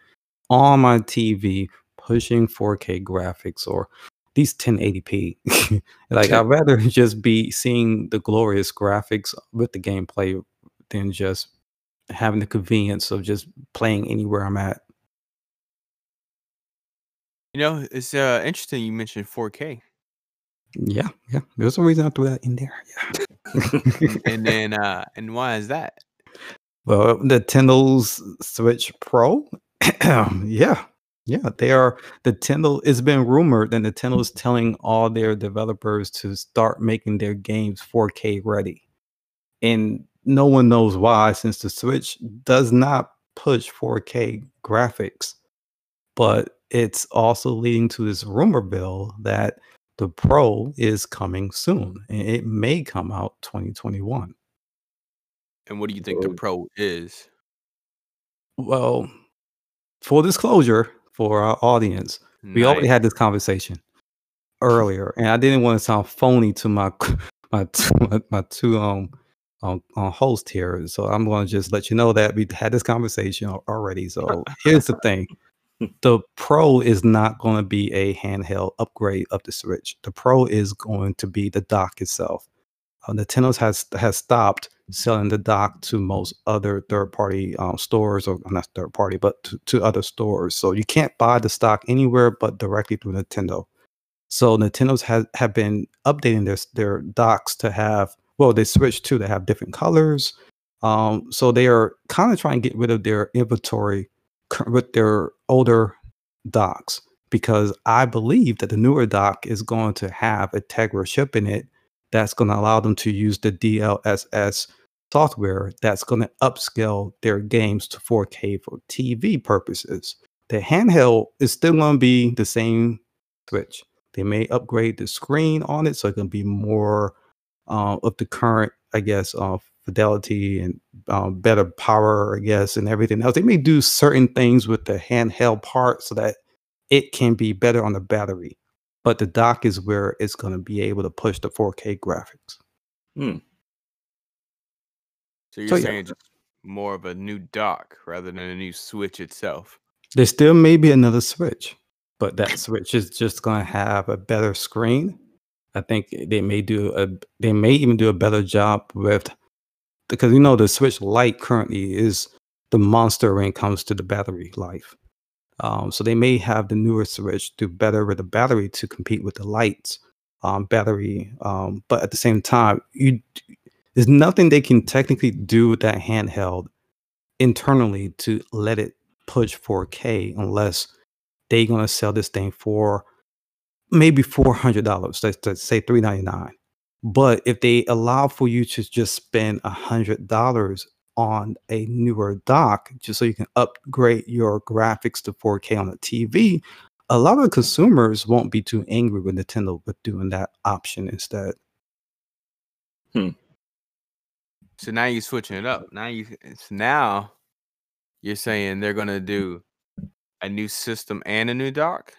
on my TV pushing 4K graphics or these 1080p. like I'd rather just be seeing the glorious graphics with the gameplay than just having the convenience of just playing anywhere I'm at. You know, it's uh, interesting you mentioned 4K, Yeah, yeah. There's a reason I threw that in there. Yeah. and then uh, and why is that? well, the Nintendo's Switch Pro. yeah. Yeah, they are the Nintendo. It's been rumored that the Nintendo is telling all their developers to start making their games 4K ready. And no one knows why, since the Switch does not push 4K graphics. But it's also leading to this rumor bill that the Pro is coming soon. And it may come out 2021. And what do you think the. Pro is? Well, full disclosure for our audience, we already had this conversation earlier, and I didn't want to sound phony to my my two, my, my two um um, um host here. So I'm going to just let you know that we had this conversation already. So here's the thing: the Pro is not going to be a handheld upgrade of the Switch. The Pro is going to be the dock itself. Uh, Nintendo has has stopped selling the dock to most other third party um, stores, or not third party, but to, to other stores. So you can't buy the stock anywhere but directly through Nintendo. So Nintendo's have have been updating their their docks to have well, they switched to they have different colors. Um, so they are kind of trying to get rid of their inventory with their older docks because I believe that the newer dock is going to have a Tegra chip in it that's going to allow them to use the DLSS software that's going to upscale their games to 4K for TV purposes. The handheld is still going to be the same Switch. They may upgrade the screen on it so it can be more uh, of the current, I guess, uh, fidelity and um, better power, I guess, and everything else. They may do certain things with the handheld part so that it can be better on the battery. But the dock is where it's going to be able to push the 4K graphics. So you're So, saying just more of a new dock rather than a new Switch itself. There still may be another Switch, but that Switch is just going to have a better screen. I think they may do a they may even do a better job with because you know the Switch Lite currently is the monster when it comes to the battery life. Um, so they may have the newer Switch do better with the battery to compete with the Lite's um, battery. Um, but at the same time, you there's nothing they can technically do with that handheld internally to let it push 4K unless they're gonna sell this thing for maybe four hundred dollars. Let's, let's say three ninety nine. But if they allow for you to just spend a hundred dollars on a newer dock, just so you can upgrade your graphics to 4K on the TV, a lot of consumers won't be too angry with Nintendo with doing that option instead. Hmm. So now you're switching it up. Now you it's now you're saying they're gonna do a new system and a new dock.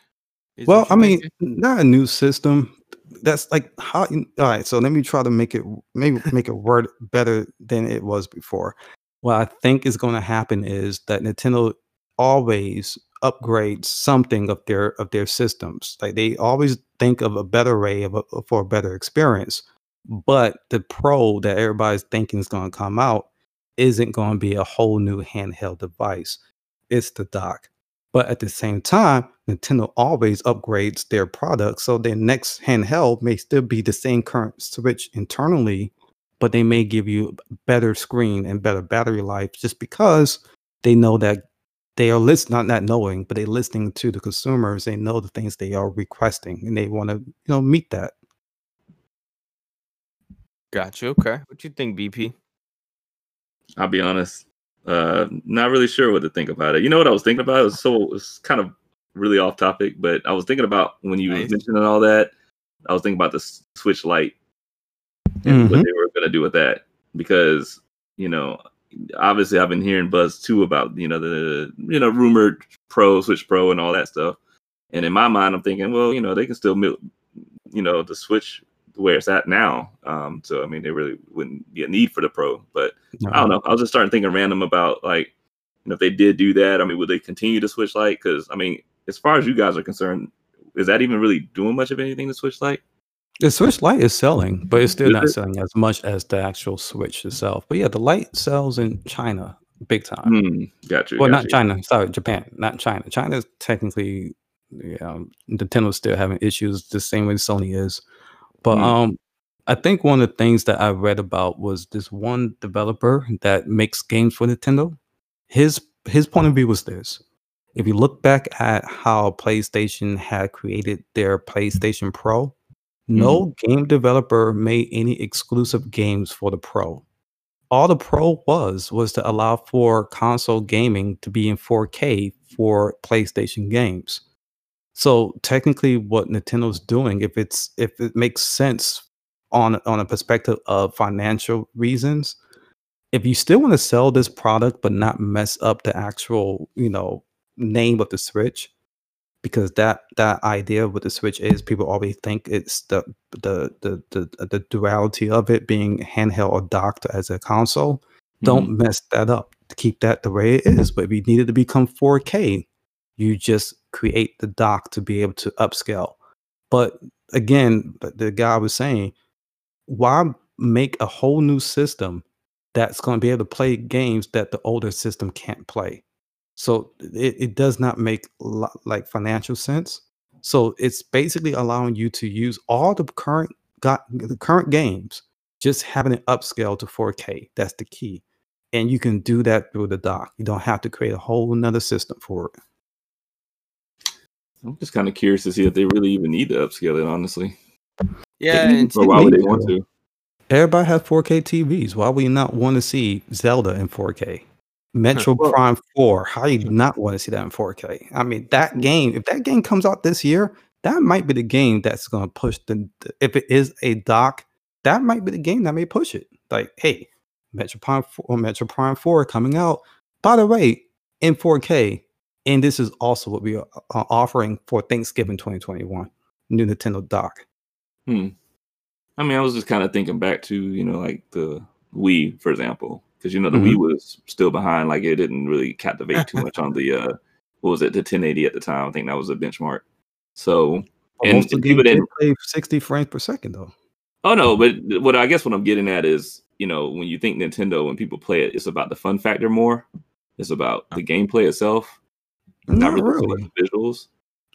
Is Well, I mean, thinking? not a new system. That's like how. All right, so let me try to make it maybe make it word better than it was before. What I think is going to happen is that Nintendo always upgrades something of their of their systems. Like they always think of a better way of a, for a better experience. But the Pro that everybody's thinking is going to come out isn't going to be a whole new handheld device. It's the dock. But at the same time, Nintendo always upgrades their products. So their next handheld may still be the same current Switch internally, but they may give you better screen and better battery life just because they know that they are listening, not, not knowing, but they're listening to the consumers. They know the things they are requesting and they want to, you know, meet that. Gotcha. Okay. What do you think, BP? I'll be honest. Uh, not really sure what to think about it. You know what I was thinking about? It was so it was kind of really off topic, but I was thinking about when you Nice. was mentioning all that. I was thinking about the Switch Lite and what Mhm. they were going to do with that because you know obviously I've been hearing buzz too about you know the you know rumored Pro Switch Pro and all that stuff, and in my mind I'm thinking well you know they can still milk you know the Switch where it's at now. Um, so I mean there really wouldn't be a need for the Pro, but I don't know. I was just starting thinking random about like you know if they did do that. I mean would they continue to Switch Lite? Because I mean as far as you guys are concerned. Is that even really doing much of anything to Switch Lite? The Switch Lite is selling, but it's still not selling as much as the actual Switch itself. But yeah, the light sells in China big time. Got you. well, got not you. China. Sorry, Japan, not China. China is technically, yeah, Nintendo's still having issues the same way Sony is. But Hmm. um, I think one of the things that I read about was this one developer that makes games for Nintendo. His his point of view was this: if you look back at how PlayStation had created their PlayStation Pro, no game developer made any exclusive games for the Pro. All the Pro was was to allow for console gaming to be in 4K for PlayStation games. So technically, what Nintendo's doing, if it's if it makes sense on on a perspective of financial reasons, if you still want to sell this product but not mess up the actual you know name of the Switch, because that that idea with the Switch is people always think it's the the the the, the duality of it being handheld or docked as a console. Don't mm-hmm. mess that up. Keep that the way it is. But if you need it to become 4K, you just create the dock to be able to upscale. But again, the- guy was saying, why make a whole new system that's going to be able to play games that the older system can't play? So it, it does not make lo- like financial sense. So it's basically allowing you to use all the current got the current games, just having it upscale to 4K. That's the key. And you can do that through the dock. You don't have to create a whole another system for it. I'm just kind of curious to see if they really even need to upscale it, honestly. Yeah, and Or why would they want to. to? Everybody has 4K TVs. Why would you not want to see Zelda in 4K? Metroid Well- Prime 4. How do you not want to see that in 4K? I mean, that game, if that game comes out this year, that might be the game that's going to push the, the- if it is a dock, that might be the game that may push it. Like, hey, Metroid Prime 4 Metroid Prime 4 coming out. By the way, in 4K, and this is also what we are offering for Thanksgiving 2021, new Nintendo dock. Hmm. I mean, I was just kind of thinking back to, you know, like the Wii, for example, because you know the Mhm. Wii was still behind. Like it didn't really captivate too much on the uh, what was it, the 1080 at the time. I think that was a benchmark. So, And most of the people didn't- play 60 frames per second though. oh no, but what I guess what I'm getting at is, you know, when you think Nintendo, when people play it, it's about the fun factor more. It's about the gameplay itself, Not so much really. the visuals.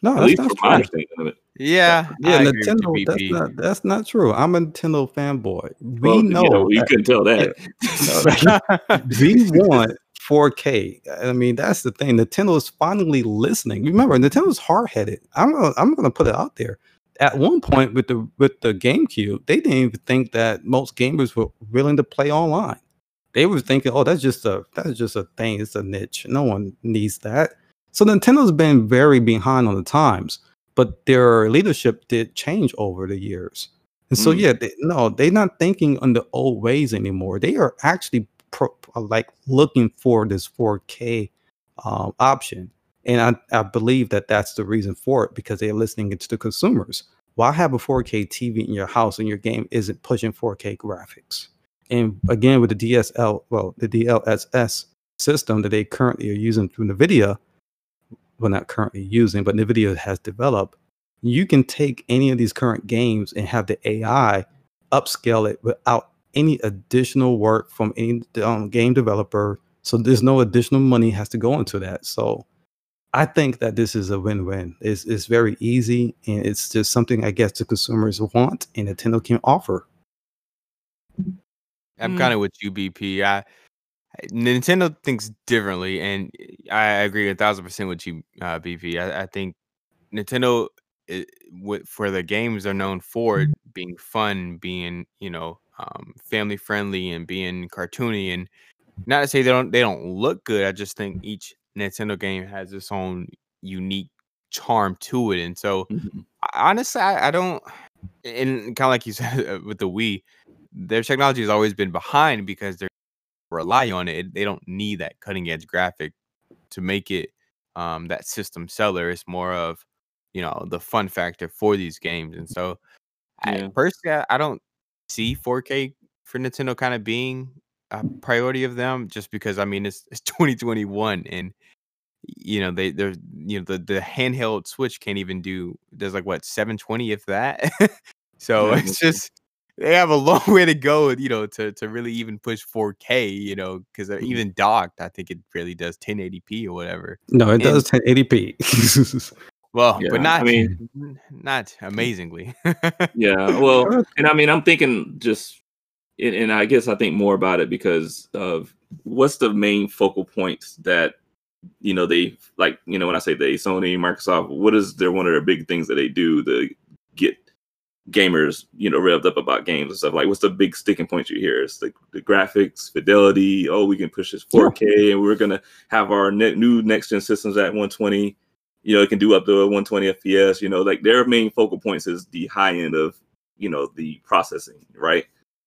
No, At that's least not from my true. understanding of it. yeah, Yeah, I Nintendo. That's not that's not true. I'm a Nintendo fanboy. We Well, know you, know, you that couldn't tell that. we want 4K. I mean, that's the thing. Nintendo is finally listening. Remember, Nintendo's hard headed. I'm gonna, I'm going to put it out there. At one point with the with the GameCube, they didn't even think that most gamers were willing to play online. They were thinking, "Oh, that's just a that's just a thing. It's a niche. No one needs that." So Nintendo's been very behind on the times, but their leadership did change over the years. And so, Mm. yeah, they, no, they're not thinking on the old ways anymore. They are actually pro, like looking for this 4K um, option, and I, I believe that that's the reason for it because they're listening to the consumers. Why have a 4K TV in your house and your game isn't pushing 4K graphics? And again, with the DSL, well, the DLSS system that they currently are using through NVIDIA, well, not currently using, but NVIDIA has developed, you can take any of these current games and have the AI upscale it without any additional work from any um, game developer. So there's no additional money has to go into that. So I think that this is a win-win. It's, it's very easy and it's just something I guess the consumers want and Nintendo can offer. I'm Mm. kind of with you, BP. I, I- Nintendo thinks differently, and I agree a thousand percent with you, uh, BP. I, I think Nintendo, i with, for the games, they're known for being fun, being you know um, family friendly, and being cartoony. And not to say they don't they don't look good. I just think each Nintendo game has its own unique charm to it. And so, Mhm. honestly, I, I don't. And kind of like you said uh, with the Wii, their technology has always been behind because they rely on it. They don't need that cutting edge graphic to make it um, that system seller. It's more of you know the fun factor for these games. And so, Yeah. I, personally, I, don't see 4K for Nintendo kind of being a priority of them, just because I mean it's it's 2021 and you know they they're you know the the handheld Switch can't even do there's like what 720 if that. so it's just they have a long way to go, you know, to to really even push 4K, you know, because Mhm. even docked, I think it really does 1080p or whatever. No, it And- does 1080p. Well, Yeah, but I not mean- not amazingly. Yeah. Well, and I mean, I'm thinking just, and, and I guess I think more about it because of what's the main focal points that you know they like. You know, when I say they, Sony, Microsoft, what is their one of their big things that they do to get gamers, you know, revved up about games and stuff? Like, what's the big sticking point you hear? It's the, the graphics, fidelity. Oh, we can push this 4K, and we're gonna have our ne- new next gen systems at 120 you know, it can do up to 120 FPS. You know, like their main focal points is the high end of, you know, the processing, right?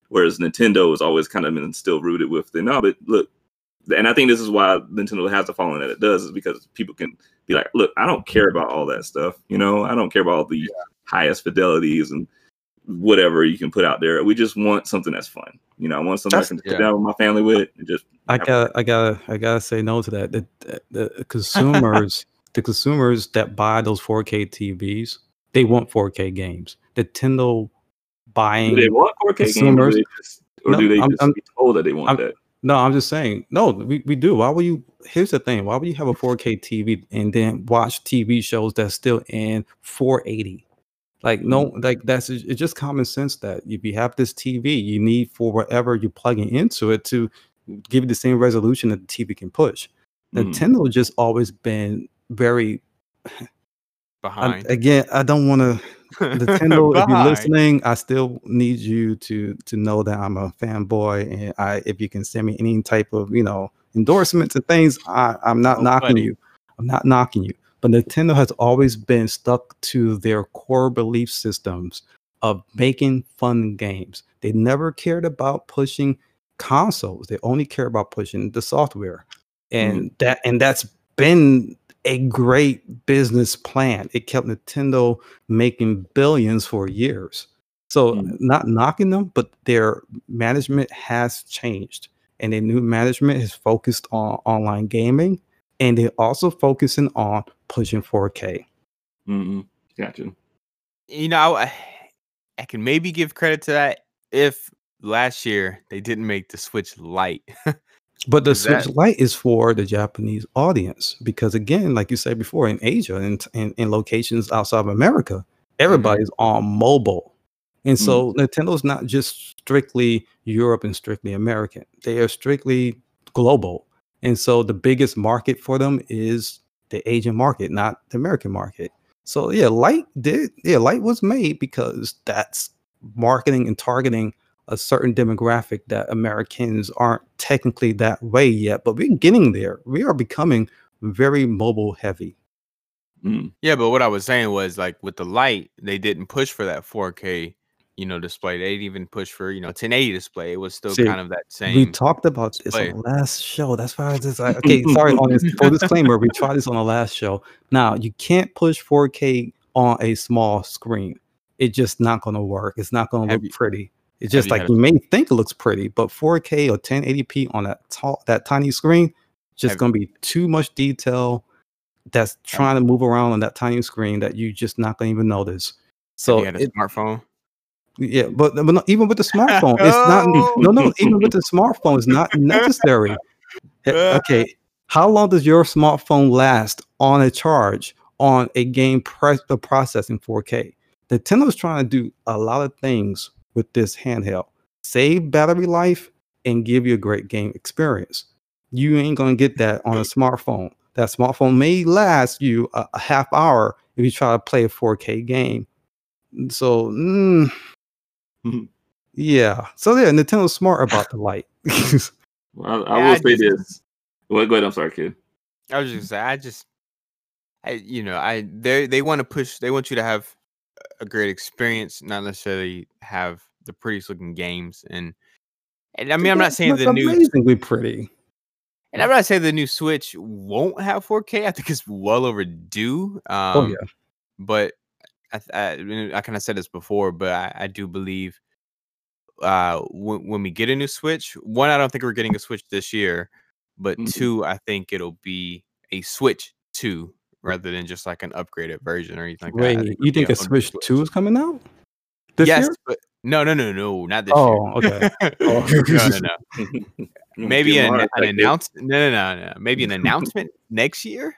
Whereas Nintendo is always kind of been still rooted with the no, but look, and I think this is why Nintendo has the following that it does is because people can be like, look, I don't care about all that stuff. You know, I don't care about all the highest fidelities and whatever you can put out there. We just want something that's fun. You know, I want something That's- I can yeah. sit down with my family with and just I got I got I got to say no to that. The, the, the consumers the consumers that buy those 4K TVs, they want 4K games. Nintendo do buying they want 4K games or, consumers- they just, or No, do they I'm- just I'm- be told that they want I'm- that? No, I'm just saying. No, we, we do. Why would you? Here's the thing. Why would you have a 4K TV and then watch TV shows that's still in 480? Like no, like that's it's just common sense that if you have this TV, you need for whatever you're plugging into it to give you the same resolution that the TV can push. Mhm. Nintendo just always been very. I- Behind. again, I don't want to Nintendo, if you're listening, I still need you to to know that I'm a fanboy, and I if you can send me any type of you know endorsements and things, I, I'm not Oh, knocking buddy. you. I'm not knocking you. But Nintendo has always been stuck to their core belief systems of making fun games. They never cared about pushing consoles. They only care about pushing the software. And that and that's been a great business plan. It kept Nintendo making billions for years. So Mm. not knocking them, but their management has changed. And their new management is focused on online gaming and they're also focusing on pushing 4K. Mm-hmm. Gotcha. you know, I, I can maybe give credit to that if last year they didn't make the Switch Lite. But the Is that- Switch Lite is for the Japanese audience because, again, like you said before, in Asia and in, in locations outside of America, everybody's on mobile, and so Nintendo's not just strictly Europe and strictly American; they are strictly global. And so the biggest market for them is the Asian market, not the American market. So yeah, Light did yeah, Light was made because that's marketing and targeting a certain demographic that Americans aren't technically that way yet, but we're getting there. We are becoming very mobile heavy. Mm. yeah, but what I was saying was like with the light, they didn't push for that 4K, you know, display. They didn't even push for you know 1080 display. It was still See, kind of that same. We talked about this on the last show. That's why I was just like, okay, sorry. This, full disclaimer, we tried this on the last show. Now you can't push 4K on a small screen. It's just not going to work. It's not going to look you- pretty. It's just like a- you may think it looks pretty, but 4K or 1080p on that tall, that tiny screen, just going to be too much detail. That's trying to move around on that tiny screen that you just not going to even notice. Have So you had a it, smartphone. Yeah, but, but not, even with the smartphone, it's not. No, no, even with the smartphone, it's not necessary. Okay, how long does your smartphone last on a charge on a game the processing 4K? Nintendo's trying to do a lot of things with this handheld. Save battery life and give you a great game experience. You ain't gonna get that on a smartphone. That smartphone may last you a, a half hour if you try to play a 4K game. So, mm, Yeah. So yeah, Nintendo's smart about the light. Well, I, I Yeah, will I say just- this. Well, go ahead. I'm sorry, kid. I was just gonna say, I just, I, you know, I they they want to push. They want you to have a great experience, not necessarily have the prettiest looking games. And and I mean, I'm not saying the new amazingly pretty. And I'm not saying the new Switch won't have 4K. I think it's well overdue. Um, Oh yeah. But I, I, I kind of said this before, but I, I do believe uh, when, when we get a new Switch, one, I don't think we're getting a Switch this year, but Mhm. two, I think it'll be a Switch 2 rather than just like an upgraded version or anything like that. Wait, it'll you think a own Switch Two is coming out this yes, year? but no, no, no, no, not this Oh, year. okay. Oh. no, no, no. Maybe Give him a an, an announcement. No, no, no, no. Maybe an announcement next year.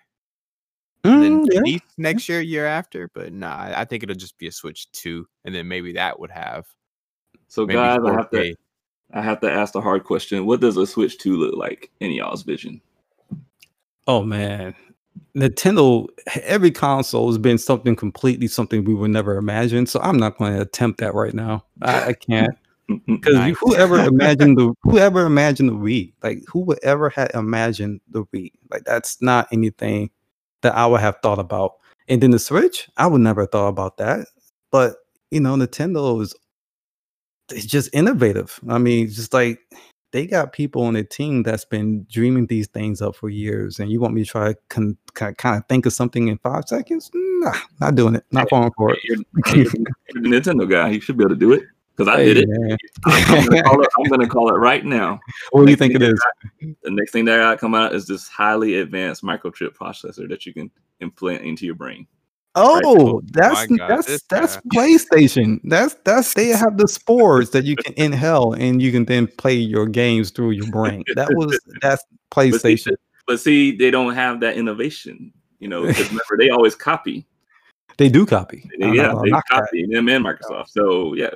Mm, then yeah. next year, year after. But nah, I I think it'll just be a Switch two, and then maybe that would have So maybe guys, I have to I have to ask the hard question. What does a Switch 2 look like in y'all's vision? Oh man, Nintendo. Every console has been something completely something we would never imagine. So I'm not going to attempt that right now. I, I can't because Nice. whoever imagined the whoever imagined the Wii, like who would ever had imagined the Wii, like that's not anything that I would have thought about. And then the Switch, I would never thought about that. But you know, Nintendo is it's just innovative. I mean, just like they got people on their team that's been dreaming these things up for years, and you want me to try to con- kind of think of something in five seconds? Nah, not doing it. Not falling for it. You're, you're the Nintendo guy. You should be able to do it because I did it. man. I'm gonna, call it. I'm gonna call it right now. what do you think it is? thing? The next thing that got come out is this highly advanced microchip processor that you can implant into your brain. Oh, Oh that's my God, that's that's guy. PlayStation. That's that's they have the spores that you can inhale and you can then play your games through your brain. That was that's But see, PlayStation. but see, they don't have that innovation. You know, 'cause remember they always copy. They do copy. Yeah, they knock that. copy them and Microsoft. So yeah,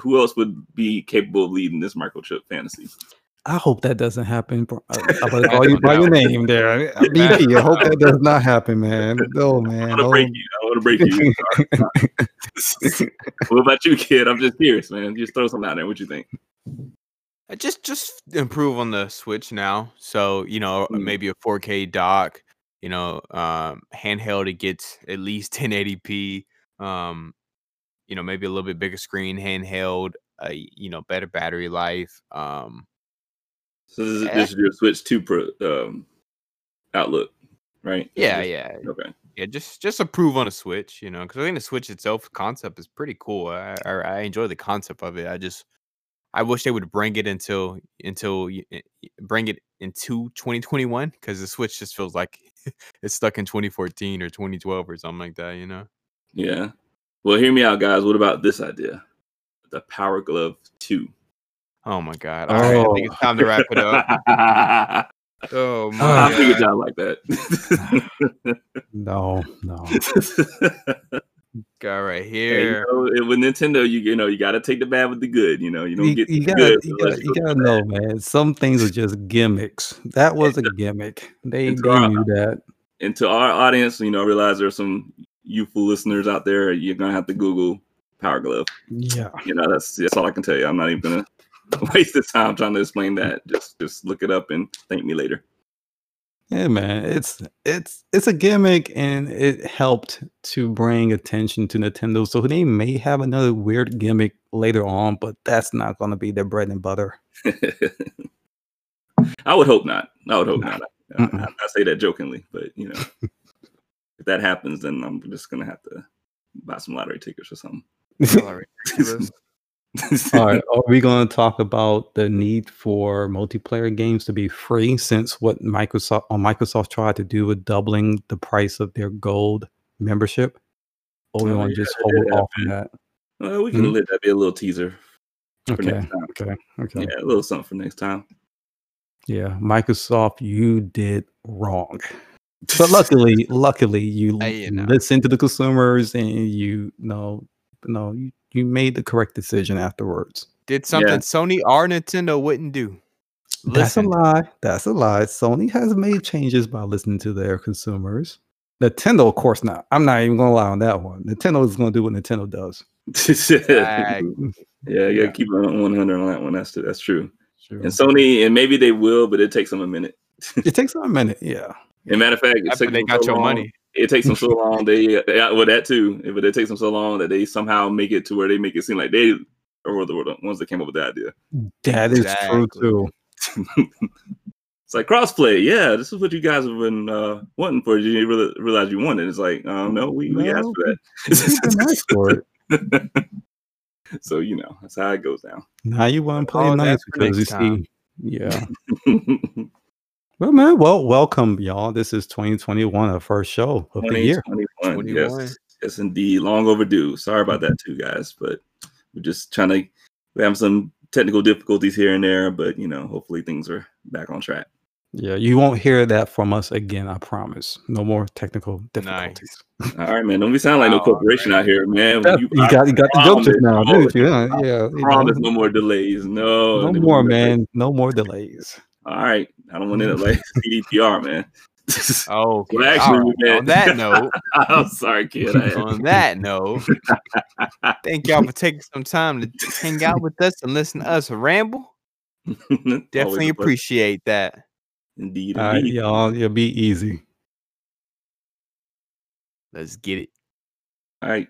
who else would be capable of leading this microchip fantasy? I hope that doesn't happen. I- I'm gonna call you by your name there, BP. I hope that does not happen, man. Oh I man. want to oh. break you. I want to break you. what about you, kid? I'm just curious, man. Just throw something out there. What you think? Uh, Just just improve on the Switch now. So you know Mm. maybe a 4K dock. You know, um, handheld it gets at least 1080p. Um, you know, maybe a little bit bigger screen, handheld. Uh, you know, better battery life. Um, So this is, Eh. this is your Switch Two pro, um, outlook, right? Yeah, your- yeah, Okay. yeah. Just just approve on a Switch. You know, because I think the Switch itself concept is pretty cool. I, I I enjoy the concept of it. I just I wish they would bring it until until y- bring it into 2021 because the Switch just feels like it's stuck in 2014 or 2012 or something like that. You know. Yeah. Well, hear me out, guys. What about this idea? The Power Glove Two. Oh my god! All right, I think it's time to wrap it up. Oh, oh my figured god! y'all like that. No, no. Guy right Hey, here. you know, with Nintendo, you you know you got to take the bad with the good. You know, you don't You, get you the gotta, good you gotta, you you gotta know, man. Some things are just gimmicks. That was a gimmick. They, It's they all right. knew that. And to our audience, you know, realize there's some youthful listeners out there. You're gonna have to Google Power Glove. Yeah. You know, that's that's all I can tell you. I'm not even gonna waste the time trying to explain that. Just just look it up and thank me later. Yeah, man. It's it's it's a gimmick and it helped to bring attention to Nintendo. So they may have another weird gimmick later on, but that's not gonna be their bread and butter. I would hope not. I would hope not. I, I, I say that jokingly, but you know, if that happens, then I'm just gonna have to buy some lottery tickets or something. Y'all are ridiculous. All right. Are we gonna talk about the need for multiplayer games to be free since what Microsoft or Microsoft tried to do with doubling the price of their gold membership? Or we Oh, want yeah, to just hold did off on that? Well, we can Mhm. let that be a little teaser for Okay. next time. Okay. Okay. Yeah, a little something for next time. Yeah, Microsoft, you did wrong. But luckily, luckily, you, Hey, you know. listened to the consumers and you know, no, you, you made the correct decision afterwards. Did something Sony or Nintendo wouldn't do. That's a lie. That's a lie. Sony has made changes by listening to their consumers. Nintendo, of course not. I'm not even gonna lie on that one. Nintendo is gonna do what Nintendo does. yeah, Ag. Yeah. keep on 100 on that one. That's that's true. Sure. And Sony, and maybe they will, but it takes them a minute. It takes them a minute, yeah. And matter of fact, it After they got so your long- money. It takes them so long. They, they well that too, but it takes them so long that they somehow make it to where they make it seem like they or the, the ones that came up with the idea. That is true too. It's like crossplay. Yeah, this is what you guys have been uh, wanting for. You didn't really realize you wanted. It's like, um, no, we, we asked for You've been nice for it. so you know that's how it goes down. Now you want to play Oh, nice because you time. see, yeah. Well, man, well, welcome, y'all. This is 2021, our first show of the year. 2021. 21. Yes, yes, indeed. Long overdue. Sorry about that, too, guys. But we're just trying to. We have some technical difficulties here and there, but you know, hopefully things are back on track. Yeah, you won't hear that from us again. I promise. No more technical difficulties. All right, man. Don't be sound like no corporation out here, man. Yeah, You, got, you got the joke just now, promise, didn't you? Yeah, yeah. you know, Promise no more delays. No, no more, man. No more delays. All right. I don't want it like CDPR, man. Oh, okay. Well, actually, All right. man- on that note, I'm sorry, kid. On that note, thank y'all for taking some time to hang out with us and listen to us ramble. Definitely appreciate that. Indeed, All right, indeed. y'all. You'll be easy. Let's get it. All right.